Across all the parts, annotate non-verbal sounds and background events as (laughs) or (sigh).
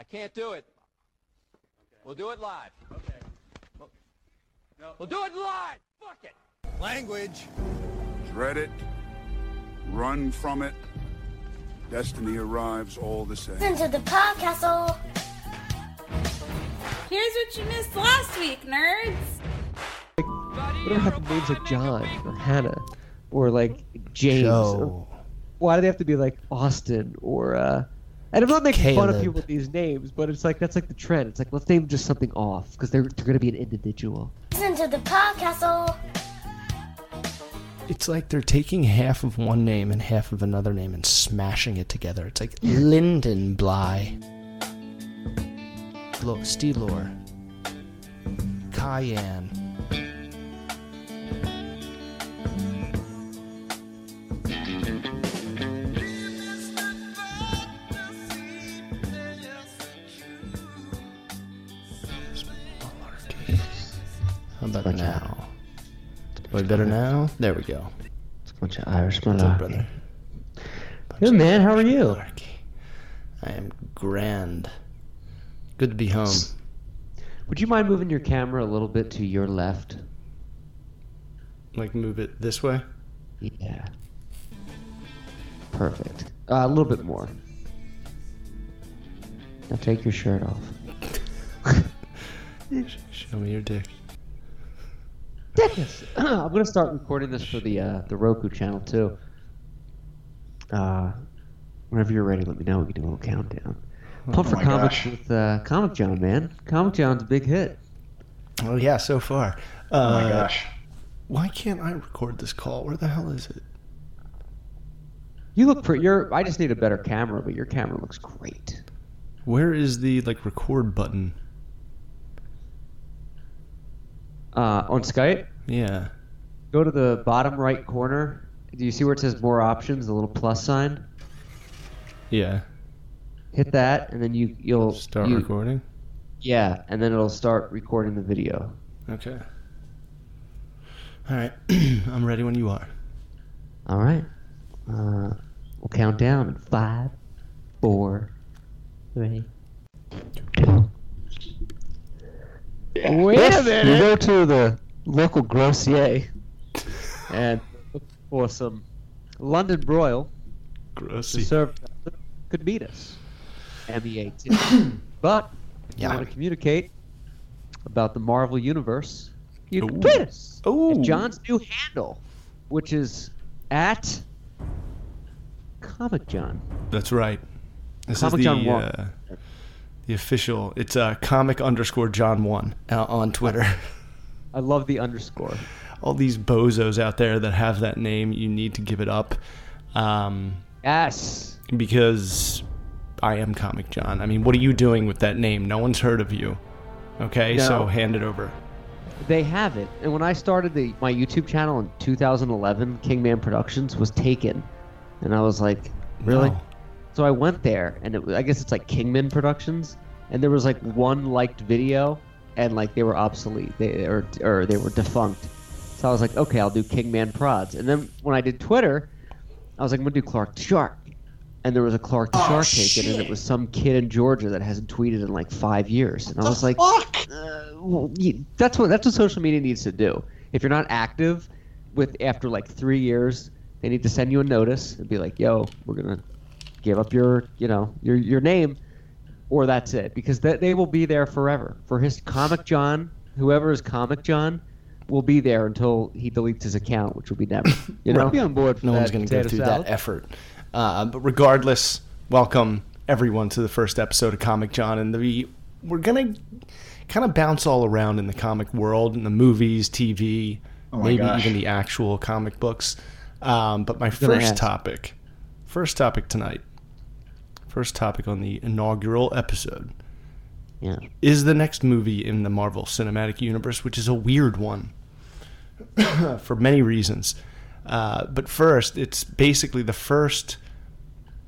I can't do it. We'll do it live. Okay. We'll do it live. Fuck it. Language. Dread it, run from it. Destiny arrives all the same. Listen to the podcast. Here's what you missed last week, nerds. What do they have names like John or Hannah or like James? Joe. Why do they have to be like Austin or uh and I'm not making fun of people with these names, but it's like that's like the trend. It's like let's name just something off because they're they're gonna be an individual. Listen to the podcast. Oh. It's like they're taking half of one name and half of another name and smashing it together. It's like Linden Bly, Lo- Steelor, Cayenne. How about now? Way better now? There we go. It's a bunch of Irish What's up, brother? Good man, how are you? I am grand. Good to be home. Would you mind moving your camera a little bit to your left? Like move it this way. Yeah. Perfect. Uh, a little bit more. Now take your shirt off. (laughs) Show me your dick. Yes. (clears throat) I'm gonna start recording this for the uh, the Roku channel too. Uh, whenever you're ready, let me know. We can do a little countdown. Pump for my comics gosh. with uh, Comic John, man. Comic John's a big hit. Oh yeah, so far. Uh, Oh my gosh. Why can't I record this call? Where the hell is it? You look pretty. Your I just need a better camera, but your camera looks great. Where is the like record button? Uh, on Skype, Yeah. go to the bottom right corner. Do you see where it says more options? The little plus sign. Yeah. Hit that, and then you you'll Start you- recording. Yeah, and then it'll start recording the video. Okay. All right. (clears throat) I'm ready when you are. All right. Uh, we'll count down in five, four, three. two. Wait a minute. You go to the local grossier and look for some London broil to Grossy. serve could beat us. M-E-A-T. (coughs) but if you Yeah. want to communicate about the Marvel Universe, you can Ooh. tweet us. Ooh. At John's new handle, which is at Comic John. That's right. This Comic is the John one. uh, the official. It's uh, comic underscore John one uh, on Twitter. (laughs) I love the underscore. All these bozos out there that have that name, you need to give it up. Um, Yes. because I am Comic John. I mean, what are you doing with that name? No one's heard of you. Okay, No. so hand it over. They have it. And when I started the my YouTube channel in 2011, Kingman Productions was taken. And I was like, really? No. So I went there, and it, I guess it's like Kingman Productions, and there was like one liked video, and like they were obsolete, they or or they were defunct. So I was like, okay, I'll do Kingman Prods. And then when I did Twitter, I was like, I'm gonna do Clark the Shark, and there was a Clark the Shark taken, and it was some kid in Georgia that hasn't tweeted in like five years, and I was like, uh, well, that's what that's what social media needs to do. If you're not active, with after like three years, they need to send you a notice and be like, "Yo, we're gonna give up your, you know, your your name, or that's it," because that they will be there forever. For his comic John, whoever is comic John, will be there until he deletes his account, which will be never. (laughs) You know, Right. be on board. No one's going to go through salad. that effort. Uh, but regardless, welcome everyone to the first episode of Comic John, and the we're gonna kind of bounce all around in the comic world, in the movies, TV, Oh maybe gosh. even the actual comic books. Um, but my first topic, first topic tonight, first topic on the inaugural episode Yeah. is the next movie in the Marvel Cinematic Universe, which is a weird one (coughs) for many reasons. Uh, but first, it's basically the first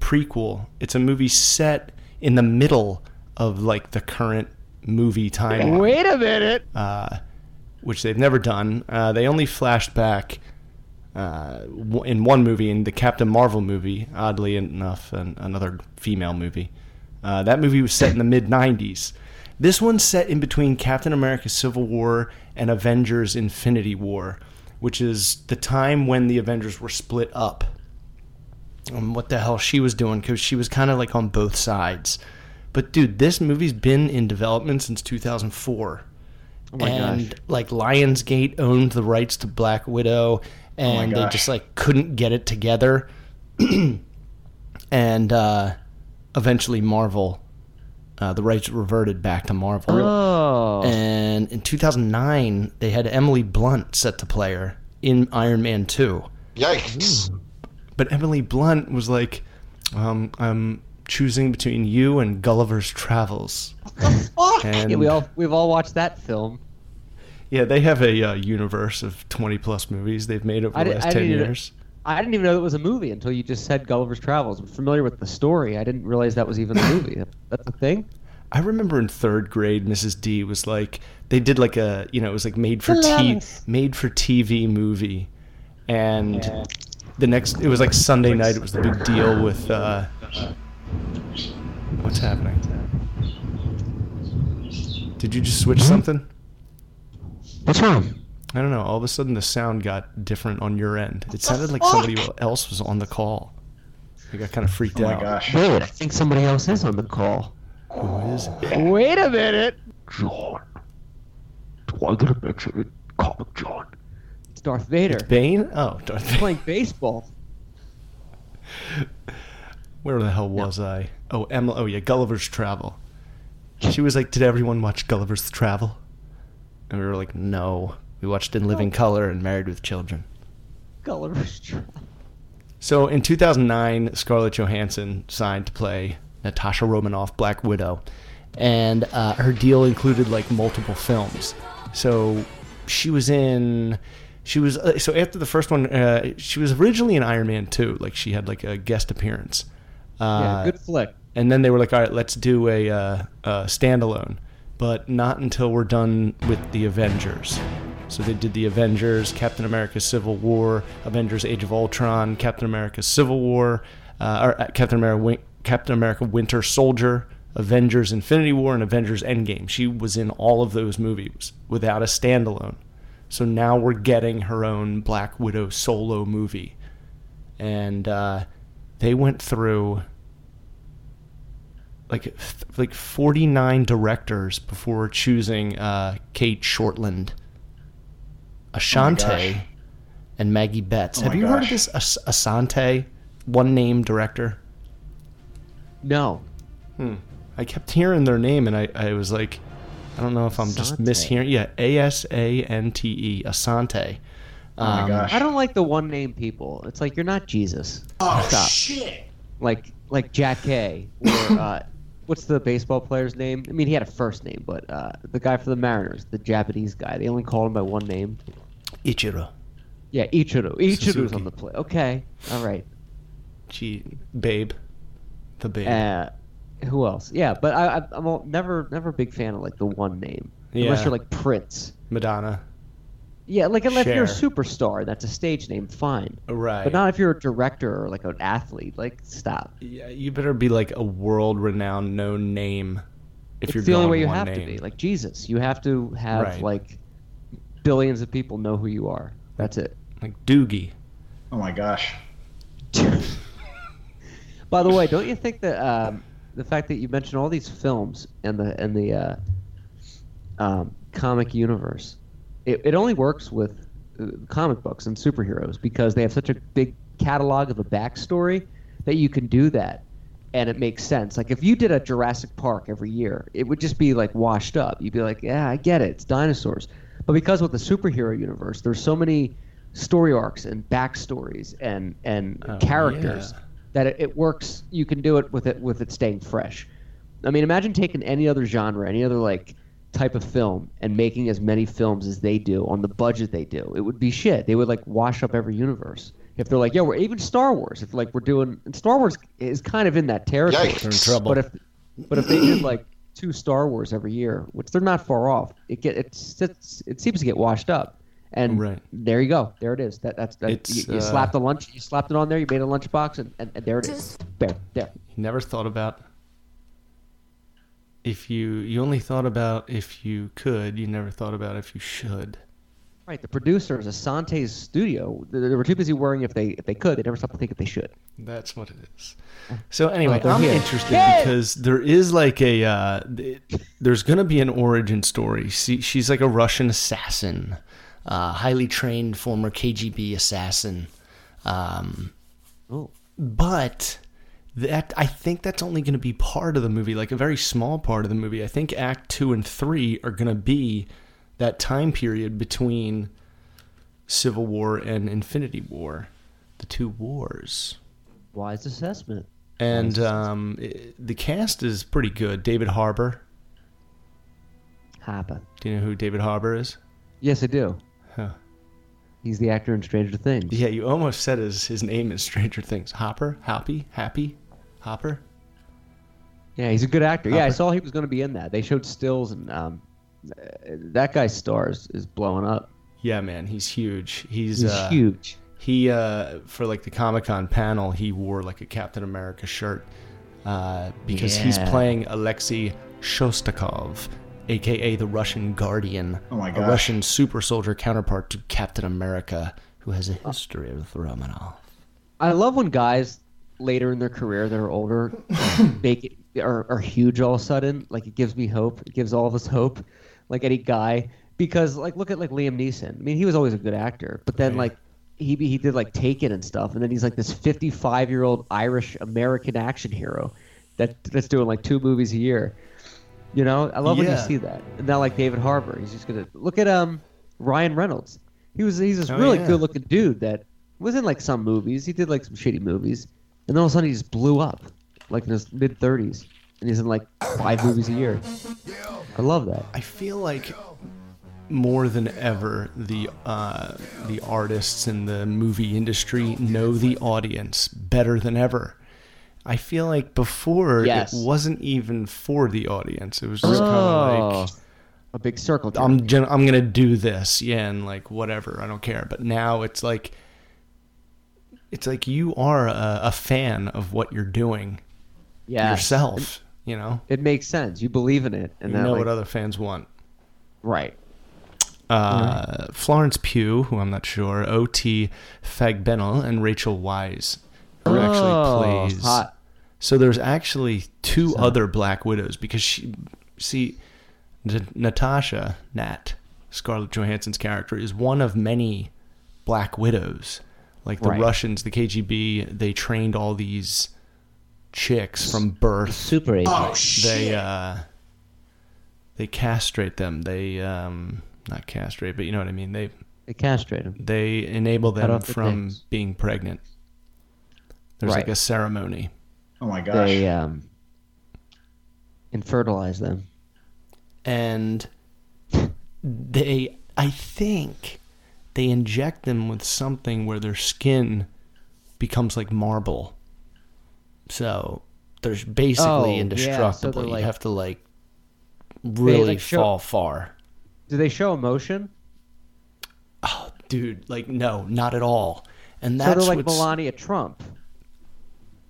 prequel. It's a movie set in the middle of like the current movie timeline Wait a minute. uh, which they've never done. Uh, they only flashed back uh, in one movie, in the Captain Marvel movie, oddly enough, and another female movie. Uh, that movie was set in the mid 90s. This one's set in between Captain America Civil War and Avengers Infinity War, which is the time when the Avengers were split up. And what the hell she was doing, because she was kind of like on both sides. But dude, this movie's been in development since 2004. Oh my and gosh. like Lionsgate owned the rights to Black Widow, and they just like couldn't get it together. (clears throat) and uh, eventually, Marvel, uh, the rights reverted back to Marvel. Oh. And in 2009, they had Emily Blunt set to play her in Iron Man 2. Yikes. But Emily Blunt was like, um, I'm choosing between you and Gulliver's Travels. What the fuck? And yeah, we all we've all watched that film. Yeah, they have a uh, universe of 20 plus movies they've made over I the di- last I 10 didn't even- years. I didn't even know it was a movie until you just said Gulliver's Travels. I'm familiar with the story. I didn't realize that was even a movie. (laughs) That's a thing. I remember in third grade, Mrs. D was like, they did like a, you know, it was like made for t- made for TV movie, and the next, it was like Sunday night. It was the big deal with, uh, what's happening? Did you just switch something? What's wrong? I don't know. All of a sudden, the sound got different on your end. It sounded like somebody else was on the call. I got kind of freaked Oh my out. gosh. Wait, I think somebody else is on the call. Who is it? Wait a minute. John. Do I get a mention it? Comic John. It's Darth Vader It's Bane? Oh, Darth Vader. playing baseball. (laughs) Where the hell was I? Oh, Emma. Oh, yeah, Gulliver's Travel. She was like, "Did everyone watch Gulliver's Travel?" And we were like, "No, we watched In Living Color and Married with Children." (laughs) Travels. So in 2009, Scarlett Johansson signed to play Natasha Romanoff, Black Widow, and uh, her deal included like multiple films. So she was in. She was uh, so after the first one, uh, she was originally in Iron Man 2. Like she had like a guest appearance. Uh, Yeah, good flick. and then they were like, all right, let's do a, uh, a standalone, but not until we're done with the Avengers. So they did the Avengers, Captain America: Civil War, Avengers: Age of Ultron, Captain America: Civil War, uh, or uh, Captain America: Captain America: Winter Soldier, Avengers: Infinity War, and Avengers: Endgame. She was in all of those movies without a standalone. So now we're getting her own Black Widow solo movie, and uh, they went through like like 49 directors before choosing uh, Cate Shortland, Ashante, gosh. and Maggie Betts. Oh Have my you heard of this As- Asante, one name director? No. I kept hearing their name and I, I was like, I don't know if I'm just Asante. mishearing. Yeah, A S A N T E, Asante. Oh my Um, gosh. I don't like the one name people. It's like you're not Jesus. Oh Stop. shit. Like like Jack K or uh, (laughs) what's the baseball player's name? I mean, he had a first name, but uh, the guy for the Mariners, the Japanese guy, they only called him by one name. Ichiro. Yeah, Ichiro. Ichiro's Suzuki. on the play. Okay, all right. Gee, Babe. The Babe. Uh, who else? Yeah, but I, I, I'm a, never never a big fan of like the one name, unless you're like Prince. Madonna. Yeah, like unless you're a superstar, that's a stage name, fine. Right. But not if you're a director or like an athlete. Like, stop. Yeah, you better be like a world-renowned, known name. If it's you're the only going way you have name. to be. Like Jesus, you have to have Right. like billions of people know who you are. That's it. like Doogie. Oh my gosh. (laughs) By the way, don't you think that um, the fact that you mentioned all these films and the and the uh, um, comic universe, it, it only works with uh, comic books and superheroes because they have such a big catalog of a backstory that you can do that, and it makes sense. Like if you did a Jurassic Park every year, it would just be like washed up. You'd be like, yeah, I get it, it's dinosaurs. But because with the superhero universe, there's so many story arcs and backstories and and Oh, characters yeah. that it, it works. You can do it with it with it staying fresh. I mean, imagine taking any other genre, any other like type of film, and making as many films as they do on the budget they do. It would be shit. They would like wash up every universe. If they're like, yeah, we're even Star Wars. If like we're doing, and Star Wars is kind of in that territory. Yikes. They're in trouble. But if, but if they did like two Star Wars every year, which they're not far off, it get it sits, it seems to get washed up. And Right. there you go. There it is. That that's that. You, you uh, slapped the lunch. You slapped it on there. You made a lunchbox, and, and, and there it is. There, there. Never thought about if you you only thought about if you could, you never thought about if you should. Right. The producers, Asante's studio, they they were too busy worrying if they if they could. They never stopped to think if they should. That's what it is. So anyway, they're I'm here. interested Yay! because there is like a uh, th- there's gonna be an origin story. She, she's like a Russian assassin, uh, highly trained former KGB assassin. Um, Oh. but that I think that's only going to be part of the movie, like a very small part of the movie. I think Act two and three are going to be that time period between Civil War and Infinity War, the two wars. Wise assessment. And um, i- the cast is pretty good. David Harbour. Harbour. Do you know who David Harbour is? Yes, I do. Huh. He's the actor in Stranger Things. Yeah, you almost said his his name is Stranger Things. Hopper, Happy, Happy, Hopper. Yeah, he's a good actor. Yeah, I saw he was going to be in that. They showed stills, and um, uh, that guy's stars is blowing up. Yeah, man, he's huge. He's, He's uh, huge. He uh, for like the Comic Con panel, he wore like a Captain America shirt uh, because he's playing Alexei Shostakov, aka the Russian Guardian, Oh my a gosh. Russian super soldier counterpart to Captain America, who has a history of Romanoff. I love when guys later in their career that are older (coughs) make it are, are huge all of a sudden. Like it gives me hope. It gives all of us hope. Like any guy, because like look at like Liam Neeson. I mean, he was always a good actor, but then Right. like he he did like Taken and stuff, and then he's like this 55 year old Irish American action hero that that's doing like two movies a year. You know, I love when you see that. And now like David Harbour, he's just gonna look at um Ryan Reynolds. He was he's this Oh, really yeah. good looking dude that was in like some movies. He did like some shitty movies, and then all of a sudden he just blew up, like in his mid 30s, and he's in like five movies a year. I love that. I feel like more than ever the uh, the artists in the movie industry know the audience better than ever. I feel like before Yes. it wasn't even for the audience. It was just kind of like a big circle. I'm gen- I'm gonna do this, yeah, and like whatever, I don't care. But now it's like it's like you are a, a fan of what you're doing Yes. yourself. You know, It makes sense. You believe in it, and you that, know like, what other fans want. right. uh, Florence Pugh, who I'm not sure, O.T. Fagbenle, and Rachel Weisz, who Oh, actually plays. hot. So there's actually two other Black Widows because she, see, N- Natasha Nat, Scarlett Johansson's character, is one of many Black Widows. Like the Right. Russians, the KGB, they trained all these chicks from birth Super agent. they uh they castrate them they um not castrate but you know what i mean they They castrate them. they enable Cut them off the from being pregnant there's like a ceremony Oh my gosh. They um infertilize them. and (laughs) they i think they inject them with something where their skin becomes like marble so they're basically Oh, yeah, so indestructible they're you have to like really like, show- fall far Do they show emotion? Oh, dude like no not at all and so that's they're like what's Melania Trump.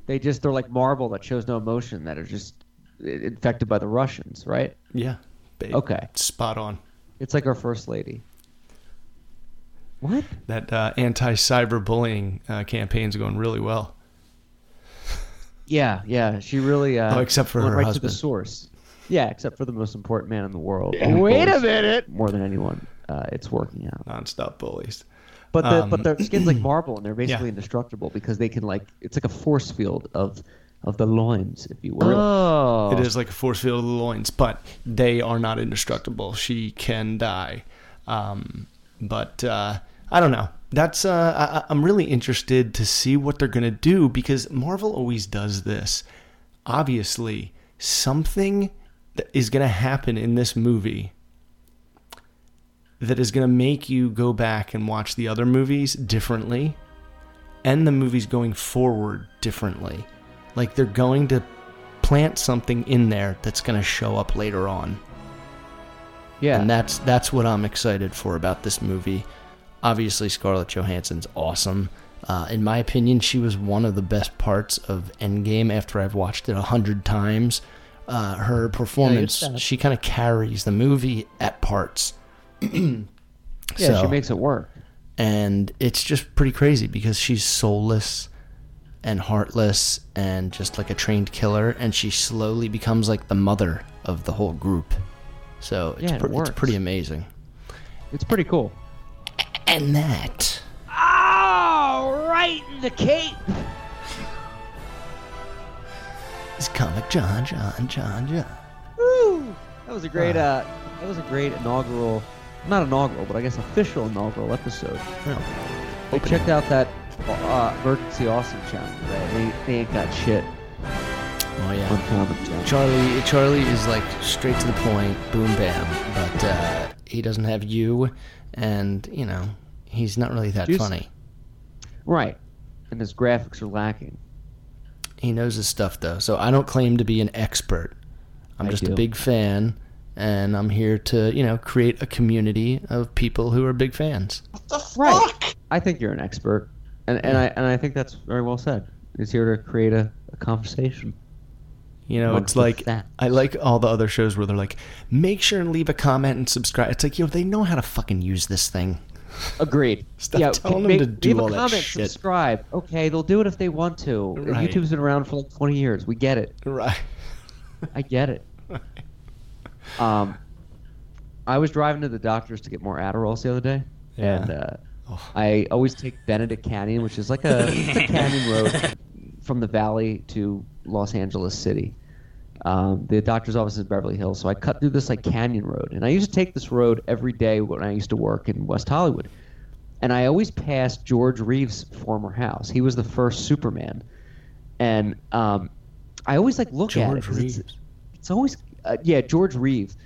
They just they're like marble that shows no emotion that are just infected by the Russians, right? yeah babe. Okay. spot on It's like our first lady. What? that uh, anti-cyberbullying uh, campaign's going really well Yeah, yeah. She really. Uh, Oh, except for went her right husband. to the source. Yeah, except for the most important man in the world. Yeah, Wait a minute. More than anyone, uh, it's working out. non-stop bullies But the, Um, but their skin's like (clears throat) marble, and they're basically indestructible because they can like it's like a force field of of the loins, if you will. Oh, it is like a force field of the loins but they are not indestructible she can die um, but uh, i don't know that's uh, I, i'm really interested to see what they're going to do because marvel always does this obviously something that is going to happen in this movie that is going to make you go back and watch the other movies differently and the movies going forward differently. Like they're going to plant something in there that's going to show up later on. Yeah. And that's that's what I'm excited for about this movie. Obviously Scarlett Johansson's awesome. Uh, in my opinion, she was one of the best parts of Endgame after I've watched it a hundred times. uh, her performance, sad. she kind of carries the movie at parts. (clears throat) Yeah, So- she makes it work. and it's just pretty crazy because she's soulless and heartless and just like a trained killer and she slowly becomes like the mother of the whole group so it's, Yeah, it it's pretty amazing It's pretty cool. And that Oh, right in the cape. It's comic john john john john Woo! That was a great. Uh, that was a great inaugural, not inaugural, but I guess official inaugural episode. I checked out that uh, emergency awesome channel today. They, they ain't got shit oh yeah charlie charlie is like straight to the point boom bam but uh, he doesn't have you and you know he's not really that Juicy. funny Right, and his graphics are lacking. He knows his stuff though, so I don't claim to be an expert. I'm I just a big fan, and I'm here to, you know, create a community of people who are big fans. What the fuck? Right. I think you're an expert, and and I and I think that's very well said. He's here to create a, a conversation. You know, it's like. I like all the other shows where they're like, make sure and leave a comment and subscribe. It's like, yo, they know how to fucking use this thing. Agreed. (laughs) Stop yeah, telling them to do leave all a that comment, shit. subscribe. Okay, they'll do it if they want to. Right. YouTube's been around for like 20 years. We get it. Right. I get it. (laughs) Um, I was driving to the doctor's to get more Adderalls the other day, Yeah. and uh, Oh. I always take Benedict Canyon, which is like a, a (laughs) canyon road from the valley to Los Angeles City. Um, the doctor's office is in Beverly Hills, so I cut through this like canyon road, and I used to take this road every day when I used to work in West Hollywood, and I always passed George Reeves' former house. He was the first Superman, and um, I always like look at it. George 'cause it's- Reeves. it's always uh, yeah George Reeves,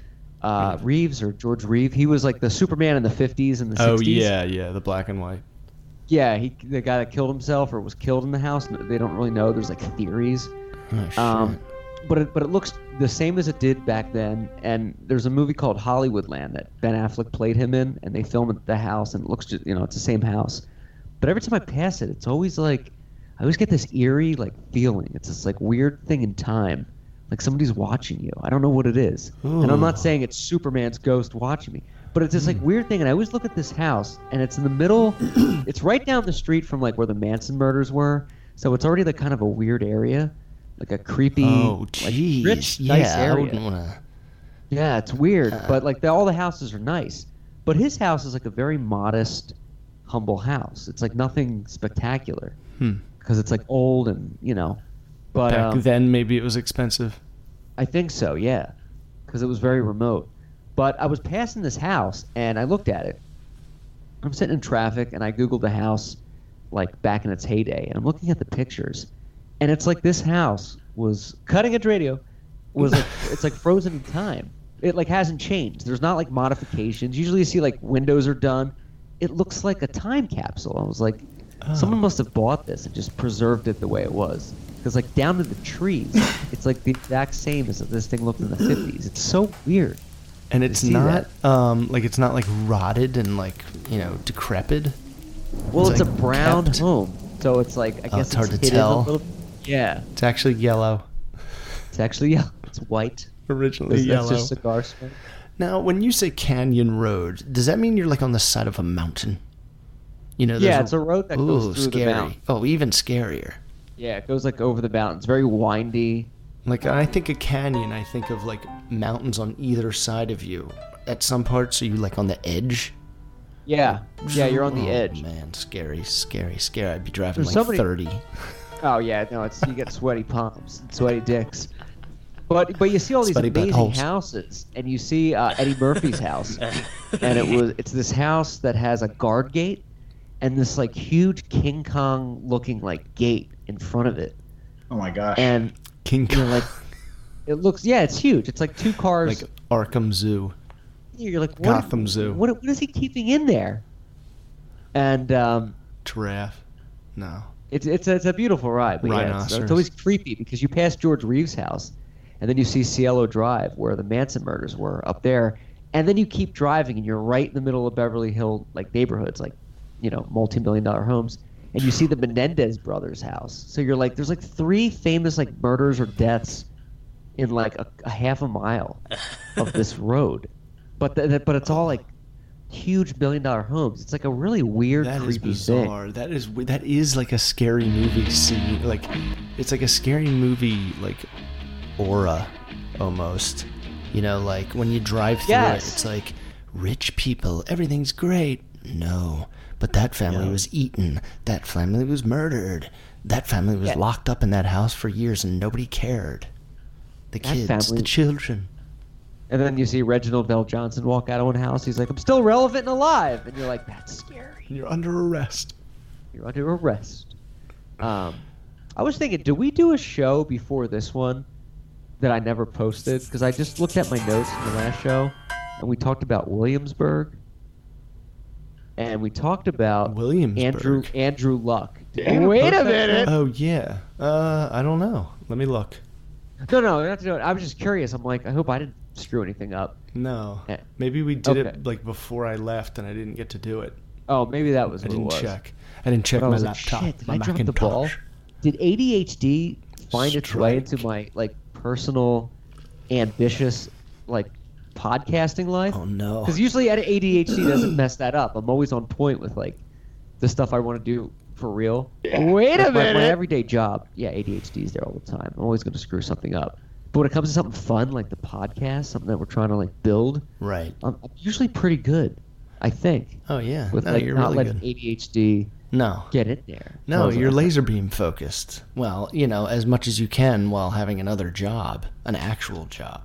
uh, Reeves or George Reeve. He was like the Superman in the fifties and the Oh sixties. yeah, yeah, the black and white. yeah. He the guy that killed himself or was killed in the house. They don't really know. There's like theories. Oh. Um, but it, but it looks the same as it did back then. And there's a movie called Hollywoodland that Ben Affleck played him in, and they film at the house, and it looks just you know it's the same house. But every time I pass it, it's always like I always get this eerie like feeling. It's this like weird thing in time, like somebody's watching you. I don't know what it is, and I'm not saying it's Superman's ghost watching me. But it's this like weird thing, and I always look at this house, and it's in the middle. (clears throat) it's right down the street from like where the Manson murders were, so it's already like kind of a weird area, like a creepy, oh like, rich, yeah, nice I area. wouldn't want to. Yeah, it's weird, but like the, all the houses are nice. But his house is like a very modest, humble house. It's like nothing spectacular Hmm. because it's like old and you know. But Back um, then, maybe it was expensive. I think so, yeah, because it was very remote. But I was passing this house and I looked at it. I'm sitting in traffic and I googled the house, like back in its heyday, and I'm looking at the pictures, and it's like this house was cutting edge radio, was like (laughs) it's like frozen in time. It like hasn't changed. There's not like modifications. Usually you see like windows are done. It looks like a time capsule. I was like, someone must have bought this and just preserved it the way it was. Because like down to the trees, (laughs) it's like the exact same as this thing looked in the 50s. It's so weird. And it's not um like it's not like rotted and like you know decrepit. Well, It's, it's, like, a brown kept. home, so it's like I Oh, guess it's hard to tell. A little, yeah, It's actually yellow. it's actually yellow. it's white. Originally That's, yellow. that's just cigar smoke. Now, when you say canyon road, does that mean you're like on the side of a mountain? You know, Yeah, it's a road that Ooh, goes through scary. the mountain. Oh, even scarier. Yeah, it goes like over the mountain. It's very windy. Like I think a canyon, I think of like mountains on either side of you. At some parts, are you like on the edge? Yeah, yeah, you're on the Oh, edge. Man, scary, scary, scary. I'd be driving There's like so many- 30. Oh yeah, no, it's you get sweaty palms, and sweaty dicks. But but you see all these Sweaty amazing buttholes. houses, and you see uh, Eddie Murphy's house, and it was it's this house that has a guard gate, and this like huge King Kong looking like gate in front of it, Oh my gosh. and King you know Kong, like it looks yeah it's huge. It's like two cars. like Arkham Zoo. you're like what, Gotham Zoo. What what is he keeping in there? And um, Giraffe. No. It's it's it's a beautiful ride, but yeah, it's, it's always creepy because you pass George Reeves' house, and then you see Cielo Drive where the Manson murders were up there, and then you keep driving and you're right in the middle of Beverly Hill like neighborhoods, like you know multi-million dollar homes, and you see the Menendez brothers' house. So you're like, there's like three famous like murders or deaths in like a, a half a mile of this (laughs) road, but th- th- but it's all like huge billion dollar homes. It's like a really weird, That is creepy thing. bizarre. That is that is like a scary movie scene. Like it's like a scary movie like aura almost. You know, like when you drive through Yes. it, it's like rich people, everything's great. No, but that family No. was eaten. That family was murdered. That family was Yeah. locked up in that house for years and nobody cared. The That kids, family- the children. And then you see Reginald VelJohnson walk out of one house. He's like, "I'm still relevant and alive," and you're like, "That's scary." You're under arrest. You're under arrest. Um, I was thinking, do we do a show before this one that I never posted? Because I just looked at my notes from the last show, and we talked about Williamsburg, and we talked about Williamsburg. Andrew Andrew Luck. (laughs) Did you Wait a minute. Oh yeah. Uh, I don't know. Let me look. No, no, not to do it. I was just curious. I'm like, I hope I didn't screw anything up. No. Eh. Maybe we did Okay. it like before I left and I didn't get to do it. Oh, maybe that was I what it didn't was. check. I didn't check But I my was like, laptop. shit, did my I drop the ball? Did ADHD find its way into my like personal, ambitious, like podcasting life? Oh no. Because usually ADHD doesn't mess that up. I'm always on point with like the stuff I want to do for real. Wait a minute. My, everyday job, yeah, ADHD is there all the time. I'm always going to screw something up. But when it comes to something fun like the podcast, something that we're trying to like build, Right. I'm, I'm usually pretty good. I think Oh yeah. with no, like you're not really letting good. ADHD No. get in there. No, you're that? laser beam focused. Well, you know, as much as you can while having another job, an actual job.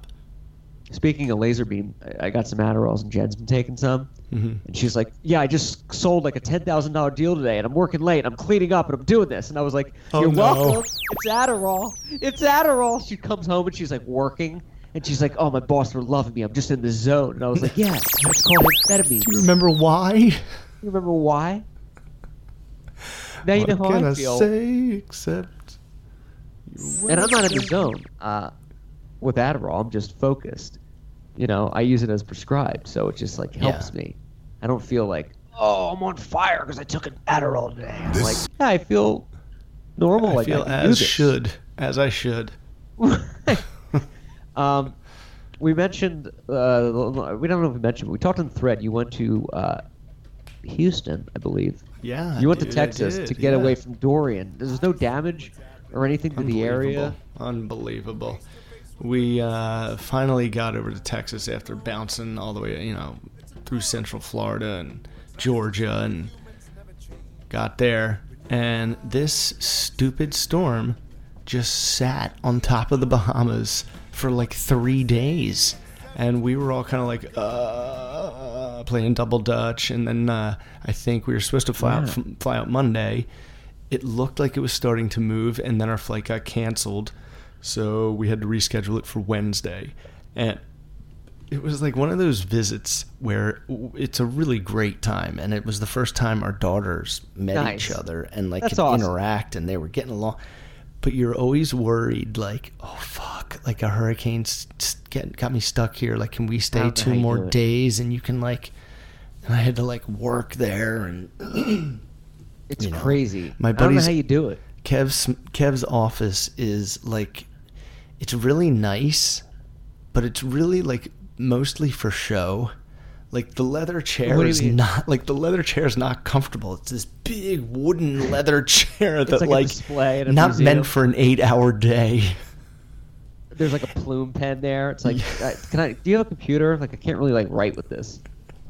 Speaking of laser beam, I- I got some Adderalls and Jen's been taking some, Mhm. and she's like, "Yeah, I just sold like a ten thousand dollar deal today, and I'm working late. I'm cleaning up, and I'm doing this." And I was like, Oh, "You're no. welcome. It's Adderall. It's Adderall." She comes home and she's like working, and she's like, "Oh, my boss are loving me. I'm just in the zone." And I was like, "Yeah, it's called amphetamines. Do you remember why? You remember why?" Now you know what how can I I feel. say except and I'm not in the zone uh, with Adderall. I'm just focused. You know, I use it as prescribed, so it just like helps Yeah. me. I don't feel like, oh, I'm on fire because I took an Adderall today. I'm This- like, yeah, I feel normal. I like feel I as this. should as I should. (laughs) um, we mentioned, uh, we don't know if we mentioned, but we talked on the thread. You went to uh, Houston, I believe. Yeah. You went to dude, I Texas to get yeah. away from Dorian. There's no damage or anything to the area. Unbelievable. We uh, finally got over to Texas after bouncing all the way, you know, through Central Florida and Georgia and got there. And this stupid storm just sat on top of the Bahamas for like three days. And we were all kind of like, uh, playing double dutch. And then uh, I think we were supposed to fly, out, fly out Monday it looked like it was starting to move and then our flight got canceled so we had to reschedule it for wednesday and it was like one of those visits where it's a really great time and it was the first time our daughters met Nice. each other and like That's could awesome. interact and they were getting along but you're always worried like oh fuck like a hurricane s- s- get, got me stuck here like can we stay two more days and you can like and i had to like work there and It's You know, crazy. my I don't know buddies- how you do it. Kev's Kev's office is like it's really nice, but it's really like mostly for show. Like the leather chair What do you is mean? not like the leather chair is not comfortable. It's this big wooden (laughs) leather chair that like like, not museum. meant for an eight hour day. There's like a plume pen there. It's like, (laughs) uh, can I? Do you have a computer? Like, I can't really like write with this.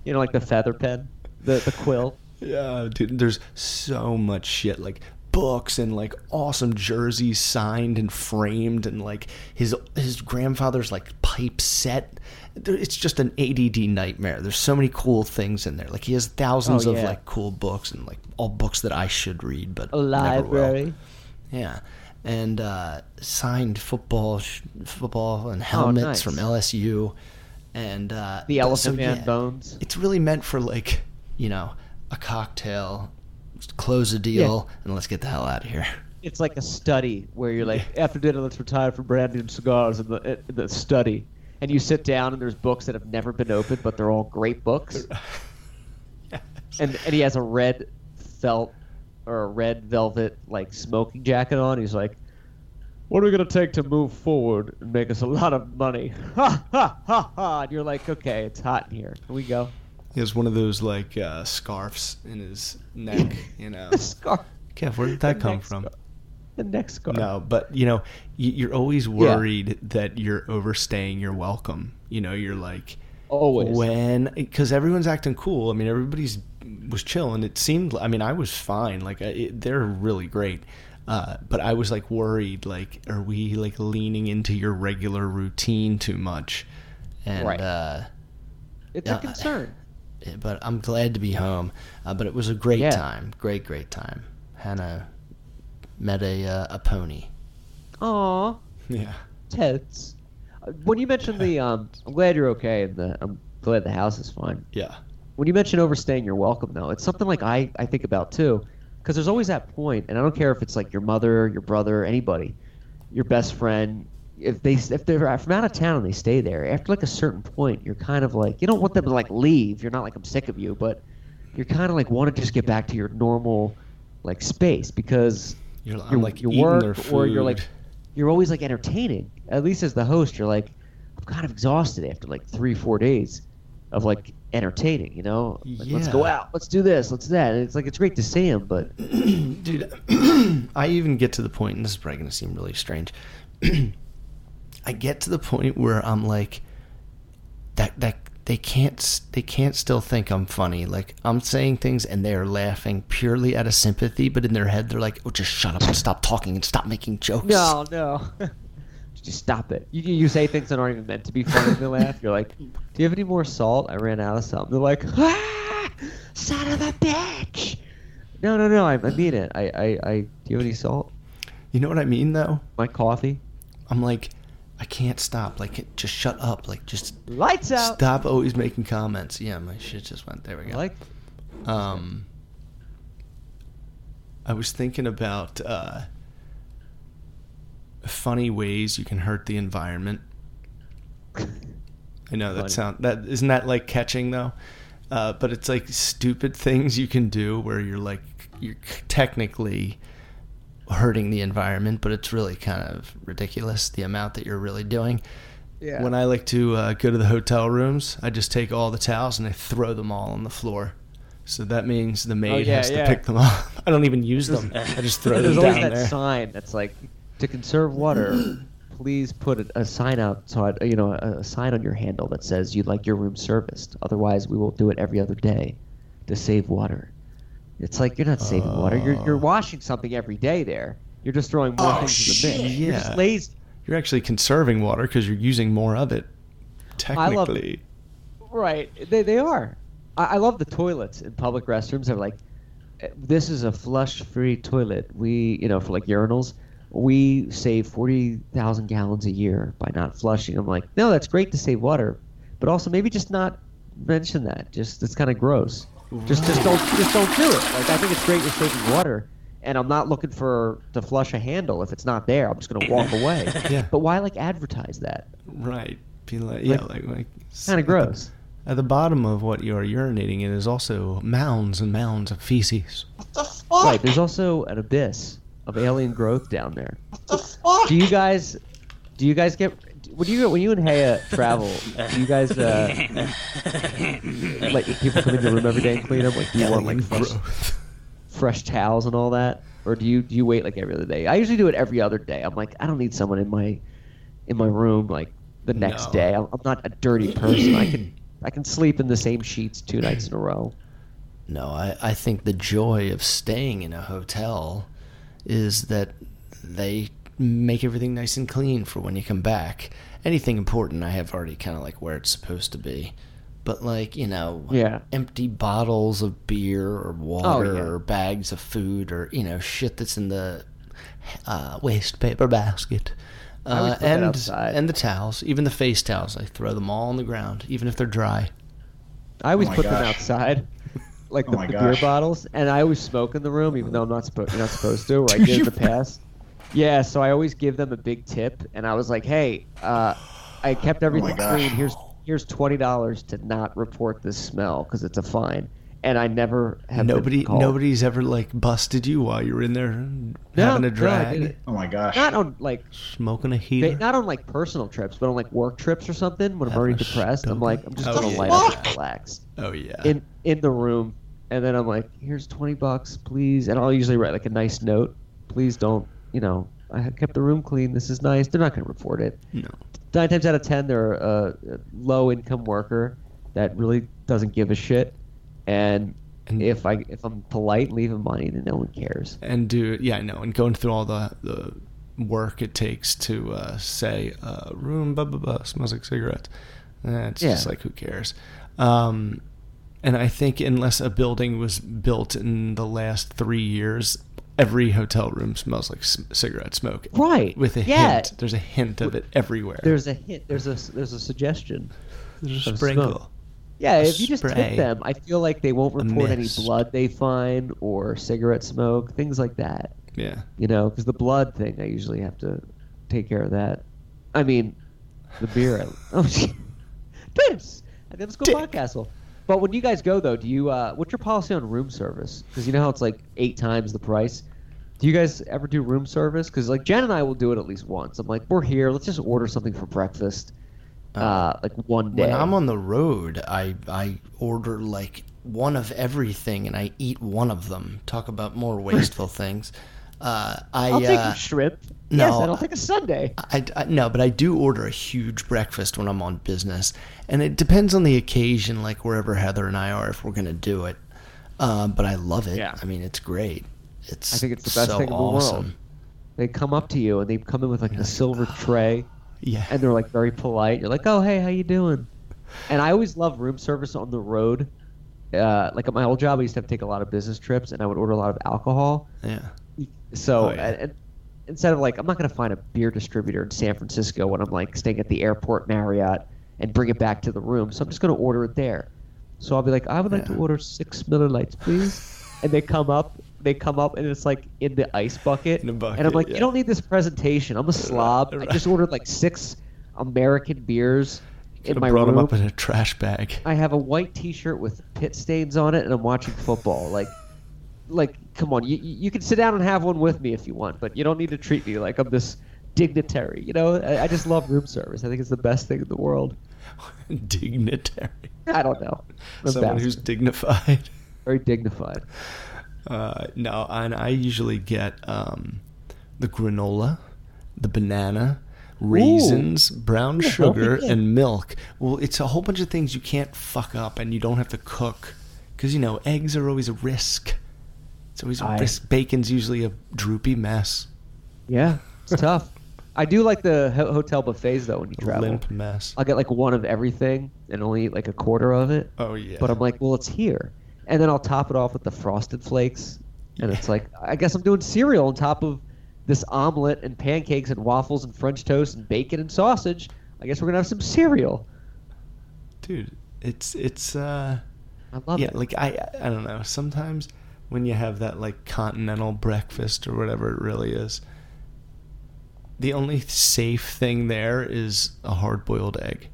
You know, like the feather pen, the the quill. Yeah, dude. There's so much shit like books and like awesome jerseys signed and framed and like his his grandfather's like pipe set. It's just an ADD nightmare. There's so many cool things in there. Like he has thousands Oh, of like cool books and like all books that I should read, but A library. Yeah, and uh, signed football, sh- football and helmets Oh, nice. from LSU, and uh, The Elephant so, Man yeah, bones. It's really meant for like you know a cocktail, close the deal, and let's get the hell out of here. It's like a study where you're like, after dinner, let's retire from brandy and cigars in the in the study, and you sit down and there's books that have never been opened, but they're all great books. (laughs) And and he has a red felt or a red velvet like smoking jacket on. He's like, what are we gonna take to move forward and make us a lot of money? (laughs) Ha ha ha ha! And you're like, okay, it's hot in here. Here we go. He has one of those like uh, scarves in his neck, you know. The (laughs) scarf. Kev, where did that The come from? scarf. The neck scarf. No, but you know, you're always worried that you're overstaying your welcome. You know, you're like, Always. when because everyone's acting cool. I mean, everybody's was chill, and it seemed. I mean, I was fine. Like, it, they're really great. Uh, but I was like worried. Like, are we like leaning into your regular routine too much? And Right. uh, It's Yeah, a concern. But I'm glad to be home. Uh, but it was a great Yeah. time, great, great time. Hannah met a uh, a pony. Aw, Yeah. tits. Uh, When you mentioned the, (laughs) um, I'm glad you're okay, and the, I'm glad the house is fine. Yeah. When you mention overstaying your welcome, though, it's something like I, I think about too, because there's always that point, and I don't care if it's like your mother, your brother, anybody, your best friend. If they if they're from out of town and they stay there, after like a certain point, you're kind of like you don't want them to like leave. You're not like I'm sick of you, but you're kind of like want to just get back to your normal like space because You're, I'm your, like your work or you're like you're always like entertaining. At least as the host, you're like I'm kind of exhausted after like three four days of like entertaining. You know, like, let's go out, let's do this, let's do that. And it's like it's great to see him, but (clears throat) dude (clears throat) i even get to the point and this is probably going to seem really strange (clears throat) i get to the point where i'm like that that they can't they can't still think i'm funny like i'm saying things and they're laughing purely out of sympathy but in their head they're like oh just shut up and stop talking and stop making jokes no, no. (laughs) Just stop it. You, you say things that aren't even meant to be funny. They laugh. You're like, "Do you have any more salt? I ran out of something." They're like, "Ah, son of a bitch!" No, no, no. I, I mean it. I, I, I. Do you have any salt? you know what i mean though My coffee. i'm like i can't stop like just shut up like just Lights out. stop always making comments yeah my shit just went there we go like. Um, I was thinking about uh, funny ways you can hurt the environment. I know that Funny. sound that isn't that like catching though, uh, but it's like stupid things you can do where you're like you're technically hurting the environment, but it's really kind of ridiculous the amount that you're really doing. Yeah. When I like to uh, go to the hotel rooms, I just take all the towels and I throw them all on the floor. So that means the maid Oh, yeah, has to pick them up. (laughs) I don't even use them. (laughs) I just throw them down there. There's always down that sign that's like, to conserve water, (clears throat) please put a, a sign outside. You know, a, a sign on your handle that says you'd like your room serviced. Otherwise, we will do it every other day to save water. It's like you're not saving water. You're you're washing something every day there. You're just throwing more Oh, things in the mix. You're just lazy. You're actually conserving water because you're using more of it. I love- Technically. Right. They, they are. I, I love the toilets in public restrooms. They're like, "Eh, this is a flush-free toilet. We, you know, for like urinals, we save 40,000 gallons a year by not flushing. I'm like, no, that's great to save water, but also maybe just not mention that. Just it's kind of gross. Just just don't just don't do it. Like I think it's great you're saving water. And I'm not looking for to flush a handle if it's not there. I'm just gonna walk (laughs) away. Yeah. But why like advertise that? Right. Be like, yeah, like, like Kind of gross. At the bottom of what you're urinating in is also mounds and mounds of feces. What the fuck? Right. There's also an abyss of alien growth down there. What the fuck? Do you guys? Do you guys get? When you when you and Haya travel, do you guys uh, like people come into your room every day and clean them? Like, do you want like fresh, fresh towels and all that, or do you do you wait like every other day? I usually do it every other day. I'm like, I don't need someone in my in my room like the next No. day. I'm, I'm not a dirty person. I can I can sleep in the same sheets two nights in a row. No, I, I think the joy of staying in a hotel is that they make everything nice and clean for when you come back. Anything important, I have already kind of like where it's supposed to be. But like you know, Yeah. empty bottles of beer or water yeah. or bags of food or you know shit that's in the uh, waste paper basket. I always Uh, put that and outside. and the towels, even the face towels, I throw them all on the ground, even if they're dry. I always Oh my put them outside, (laughs) like Oh the, my the beer bottles, and I always smoke in the room, even though I'm not supposed. You're not supposed to. Or I (laughs) did in the past. Yeah, so I always give them a big tip, and I was like, "Hey, uh, I kept everything gosh. clean. Here's here's twenty dollars to not report this smell because it's a fine." and I never have. Nobody, called. nobody's ever like busted you while you were in there having a a I drag, didn't. Oh my gosh. Not on like smoking a Ba- heater. not on like personal trips, but on like work trips or something. When I'm Having already a depressed, I'm like, I'm just Oh, gonna yeah. light up and relax oh yeah. in in the room, and then I'm like, here's twenty bucks, please, and I'll usually write like a nice note. Please don't, you know, I kept the room clean. This is nice. They're not gonna report it. no. Nine times out of ten, they're a, low income worker that really doesn't give a shit, and. And- if I if I'm polite, leaving money, then no one cares. and do yeah I know and going through all the the work it takes to uh, say uh, room blah blah blah smells like cigarettes. Eh, it's just like who cares. Um, and I think unless a building was built in the last three years, every hotel room smells like s- cigarette smoke. Right. With a Yeah. hint, there's a hint of it everywhere. There's a hint. There's a there's a suggestion. There's a sprinkle. smoke. Yeah, if you just spray. tip them, I feel like they won't report any blood they find or cigarette smoke, things like that. Yeah. You know, because the blood thing, I usually have to take care of that. I mean, the beer. I, (laughs) (laughs) oh, shit. Thanks. I think let's go Dick. Podcastle. But when you guys go though, do you? Uh, what's your policy on room service? Because you know how it's like eight times the price. Do you guys ever do room service? Because like Jen and I will do it at least once. I'm like, we're here. Let's just order something for breakfast. Uh, like one day. When I'm on the road, I I order like one of everything and I eat one of them. Talk about more (laughs) wasteful things. Uh, I I'll take uh, a shrimp. no, yes, I'll take a sundae. I, I- no, but I do order a huge breakfast when I'm on business, and it depends on the occasion, like wherever Heather and I are, if we're gonna do it. Uh, but I love it. Yeah. I mean, it's great. It's I think it's the best so thing in the awesome. world. They come up to you and they come in with like a silver tray, Yeah. and they're like very polite. You're like, "Oh, hey, how you doing?" And I always love room service on the road. Uh, like at my old job, I used to have to take a lot of business trips, and I would order a lot of alcohol. yeah. So, Oh, yeah. and, and instead of like, I'm not gonna find a beer distributor in San Francisco when I'm like staying at the airport Marriott and bring it back to the room. So I'm just gonna order it there. So I'll be like, I would like to order six Miller Lites, please. And they come up, they come up, and it's like in the ice bucket. In bucket, and I'm like, yeah. you don't need this presentation. I'm a (laughs) slob. I just ordered like six American beers in Could've my brought room. them up in a trash bag. I have a white T-shirt with pit stains on it, and I'm watching football. Like, like, come on, you you can sit down and have one with me if you want, but you don't need to treat me like I'm this dignitary. You know, I, I just love room service. I think it's the best thing in the world. (laughs) Dignitary. I don't know. I'm Someone bastard. who's dignified. very dignified. Uh, no, and I usually get um, the granola, the banana, raisins, brown Yeah, sugar, and milk. Well, it's a whole bunch of things you can't fuck up, and you don't have to cook because you know eggs are always a risk. It's always a I- risk. Bacon's usually a droopy mess, Yeah, it's tough. I do like the hotel buffets though when you travel. limp mess. I'll get like one of everything and only eat like a quarter of it. Oh yeah. But I'm like, well, it's here, and then I'll top it off with the frosted flakes, and it's like, I guess I'm doing cereal on top of this omelet and pancakes and waffles and French toast and bacon and sausage. I guess we're gonna have some cereal. dude, it's it's uh. I love yeah, it. like I I don't know. Sometimes when you have that like continental breakfast or whatever it really is, the only safe thing there is a hard-boiled egg.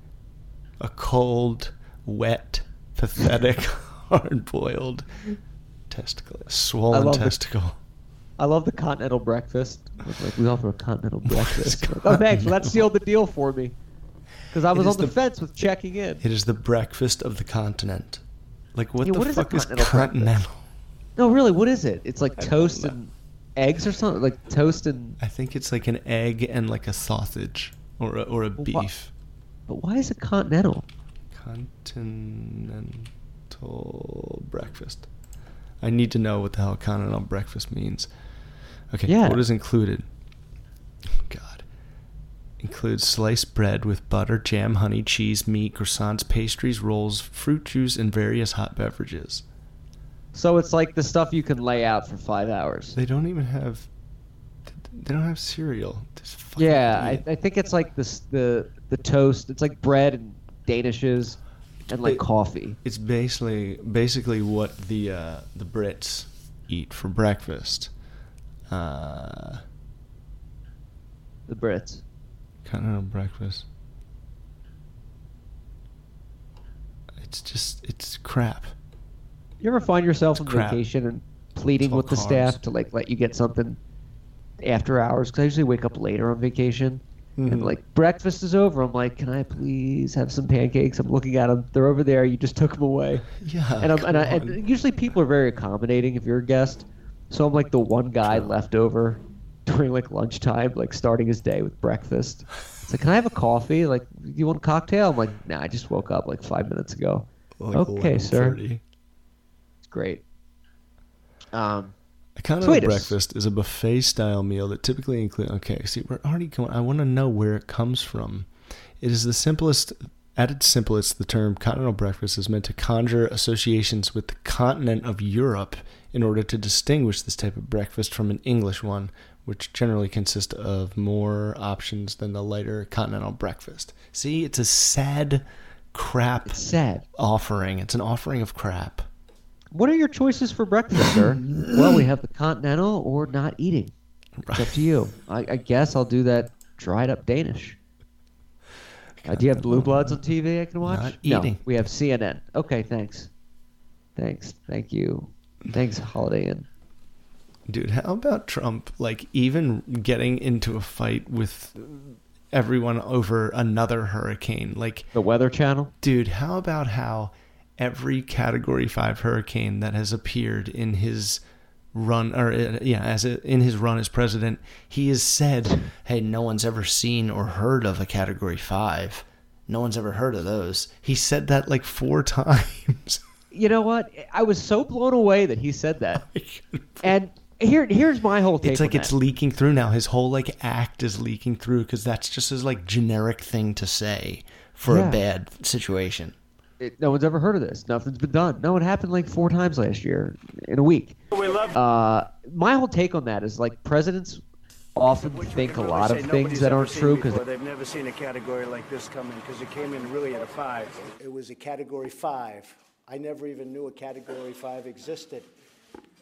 A cold, wet, pathetic (laughs) hard-boiled testicle, a swollen it. testicle. I love the continental breakfast. Like we offer a continental (laughs) breakfast. is Like, oh, thanks. Well, that continental? sealed the deal for me. Because I was on the, the- fence with checking in. It is the breakfast of the continent. Like what Yeah, the what is fuck is continental breakfast? continental? No, really, what is it? It's like I toast and eggs or something. Like toast and. I think it's like an egg and like a sausage or a, or a Well, beef. But why is it continental? Continental breakfast. I need to know what the hell continental breakfast means. Okay, Yeah. what is included? God. Includes sliced bread with butter, jam, honey, cheese, meat, croissants, pastries, rolls, fruit juice, and various hot beverages. So it's like the stuff you can lay out for five hours. They don't even have. They don't have cereal. Yeah, I. I think it's like this the the toast. It's like bread and danishes and like It- coffee. It's basically basically what the uh, the Brits eat for breakfast. Uh, The Brits. continental breakfast. It's just it's crap. You ever find yourself on crap. vacation and pleading It's with the staff to like let you get something after hours? Because I usually wake up later on vacation, Mhm. and like breakfast is over. I'm like, can I please have some pancakes? I'm looking at them. They're over there. You just took them away. (laughs) Yeah. And I'm and, I, and usually people are very accommodating if you're a guest. So I'm like the one guy left over during like lunchtime, like starting his day with breakfast. It's like, can I have a coffee? Like, do you want a cocktail? I'm like, nah, I just woke up like five minutes ago. Like okay, sir. It's great. Um, A continental breakfast is a buffet style meal that typically includes. Okay, see, we're already going. I want to know where it comes from. It is the simplest. At its simplest, the term continental breakfast is meant to conjure associations with the continent of Europe in order to distinguish this type of breakfast from an English one, which generally consists of more options than the lighter continental breakfast. See, it's a sad crap it's sad. offering. It's an offering of crap. What are your choices for breakfast, sir? (laughs) well, we have the continental or not eating. It's up to you. I, I guess I'll do that dried up Danish. Uh, do you have Blue Bloods on TV I can watch? Not No, eating. we have CNN. Okay, thanks. Thanks. Thank you. Thanks, Holiday Inn. Dude, how about Trump like even getting into a fight with everyone over another hurricane? Like, The Weather Channel? dude, how about how every category 5 hurricane that has appeared in his run or uh, yeah, as a, in his run as president, he has said, Hey, no one's ever seen or heard of a Category 5. No one's ever heard of those. he said that like 4 (laughs) times. You know what? I was so blown away that he said that. (laughs) and here, here's my whole take. it's like it's that. leaking through now. His whole like act is leaking through cuz that's just his like Generic thing to say for Yeah. a bad situation. It- no one's ever heard of this. Nothing's been done. No, it happened like four times last year in a week. We love. Uh, my whole take on that is like presidents often think a lot of things that aren't true because they've never seen a category like this come in because it came in really at a five. It was a category five. I never even knew a category five existed,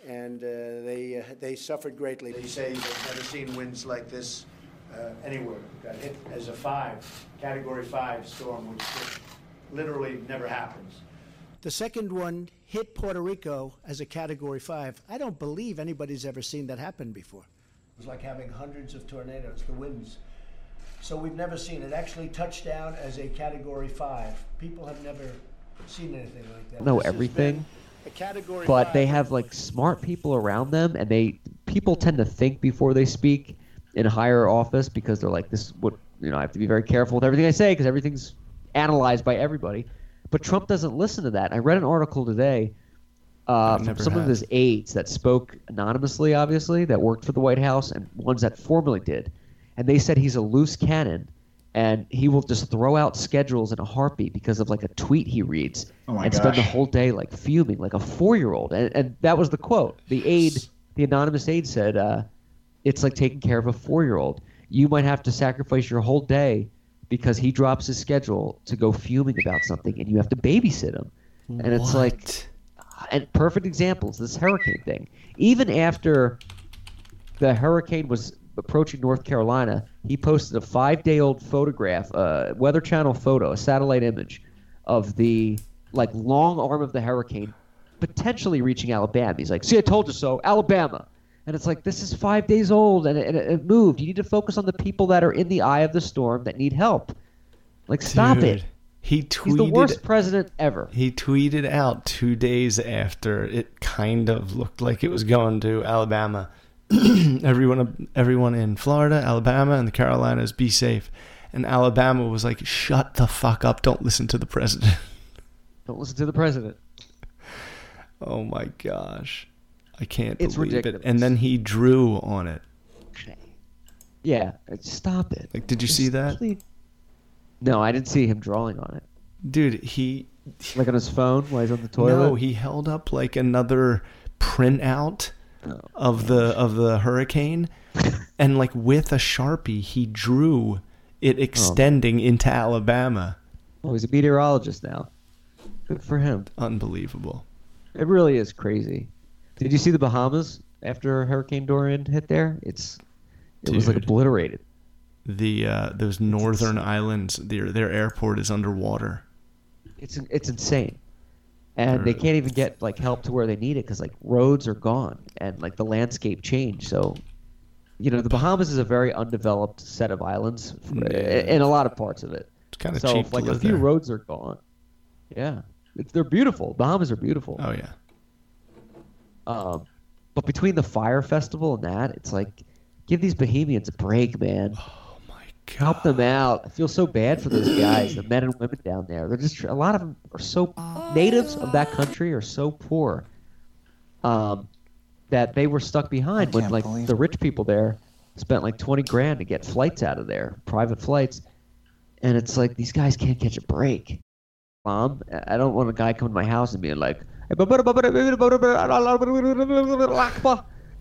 and uh, they uh, they suffered greatly. They say they've never seen winds like this uh, anywhere. Got hit as a five, category five storm, which literally never happens. The second one hit Puerto Rico as a category five. I don't believe anybody's ever seen that happen before. It was like having hundreds of tornadoes, the winds. So we've never seen it actually touch down as a category five. People have never seen anything like that. know This has everything, A category but five. they have like smart people around them, and they people tend to think before they speak in higher office because they're like, this is what you know. I have to be very careful with everything I say because everything's analyzed by everybody. But Trump doesn't listen to that. I read an article today from never some of his aides that spoke anonymously, obviously, that worked for the White House, and ones that formerly did. And they said he's a loose cannon, and he will just throw out schedules in a heartbeat because of like a tweet he reads, Oh and spend the whole day like fuming like a four-year-old. And, and that was the quote. The aide, the anonymous aide, said, uh, "It's like taking care of a four-year-old. You might have to sacrifice your whole day." Because he drops his schedule to go fuming about something, and you have to babysit him, and it's like, and perfect examples this hurricane thing. Even after the hurricane was approaching north carolina he posted a five day old photograph a weather channel photo a satellite image of the like long arm of the hurricane potentially reaching alabama. He's like see i told you so alabama and it's like this is five days old and it, it- moved you need to focus on the people that are in the eye of the storm that need help like stop Dude, it He tweeted he's the worst president ever He tweeted out two days after it kind of looked like it was going to Alabama. (clears throat) everyone, everyone in Florida, Alabama, and the Carolinas, be safe. And Alabama was like, "Shut the fuck up! Don't listen to the president." don't listen to the president (laughs) oh my gosh, I can't It's believe ridiculous. it. And then he drew on it. Yeah, stop it. Like, did you Just see that, please- No, I didn't see him drawing on it. dude? He Like on his phone while he's on the toilet. no, he held up like another printout oh, of the of the hurricane, (laughs) and like with a sharpie, he drew it oh. extending into Alabama. oh, he's a meteorologist now. Good for him. Unbelievable. It really is crazy. Did you see the Bahamas after Hurricane Dorian hit there? It's it was like obliterated. The uh, those northern islands, their their airport is underwater. It's it's insane. and they Right. can't even get like help to where they need it because like roads are gone and like the landscape changed. So, you know, the Bahamas is a very undeveloped set of islands f- in a lot of parts of it. It's kind of so cheap if, like a few there. roads are gone. Yeah, it's, they're beautiful. Bahamas are beautiful. Oh yeah. Um, but between the Fyre Festival and that, it's like give these Bahamians a break, man. Oh my god. Help them out. I feel so bad for those guys, the men and women down there. They're just a lot of them are so natives of that country are so poor, um, that they were stuck behind when like the rich people there spent like twenty grand to get flights out of there, private flights, and it's like these guys can't catch a break. Mom, I don't want a guy coming to my house and being like,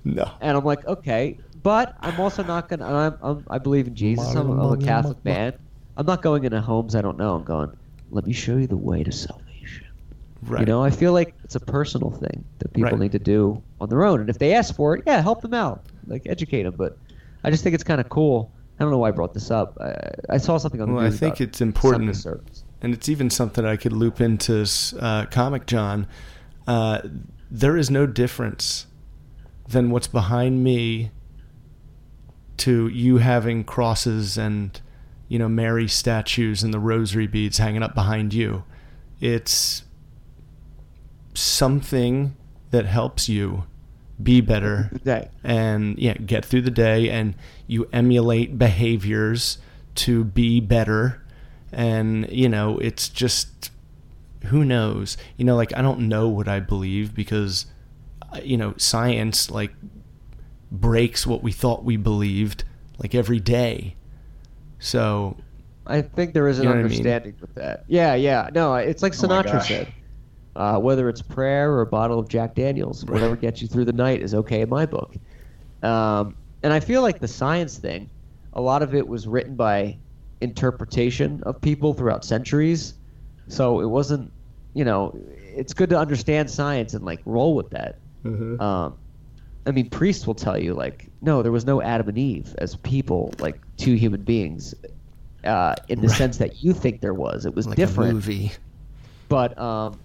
No. and I'm like, okay, but I'm also not gonna. I'm, I'm, I believe in Jesus. I'm, I'm a Catholic man. I'm not going into homes I don't know. I'm going. Let me show you the way to salvation. Right. You know, I feel like it's a personal thing that people Right. need to do on their own. And if they ask for it, yeah, help them out, like educate them. But I just think it's kind of cool. I don't know why I brought this up. I, I saw something on the Well, I think it's important. And it's even something I could loop into uh, Comic John. Uh, there is no difference than what's behind me to you having crosses and you know Mary statues and the rosary beads hanging up behind you. It's something that helps you be better (laughs) Day. and yeah, get through the day and you emulate behaviors to be better and you know, it's just who knows. You know, like I don't know what I believe because uh, you know, science like breaks what we thought we believed like every day. So, I think there is an You know what I mean? understanding with that. Yeah, yeah. No, it's like Oh Sinatra gosh. said. Uh, whether it's prayer or a bottle of Jack Daniels, whatever gets you through the night is okay in my book. Um, and I feel like the science thing, a lot of it was written by interpretation of people throughout centuries. So it wasn't, you know, it's good to understand science and like roll with that. Um, I mean, priests will tell you like, no, there was no Adam and Eve as people, like two human beings, uh, in the Right. sense that you think there was. It was like different, a movie. but um,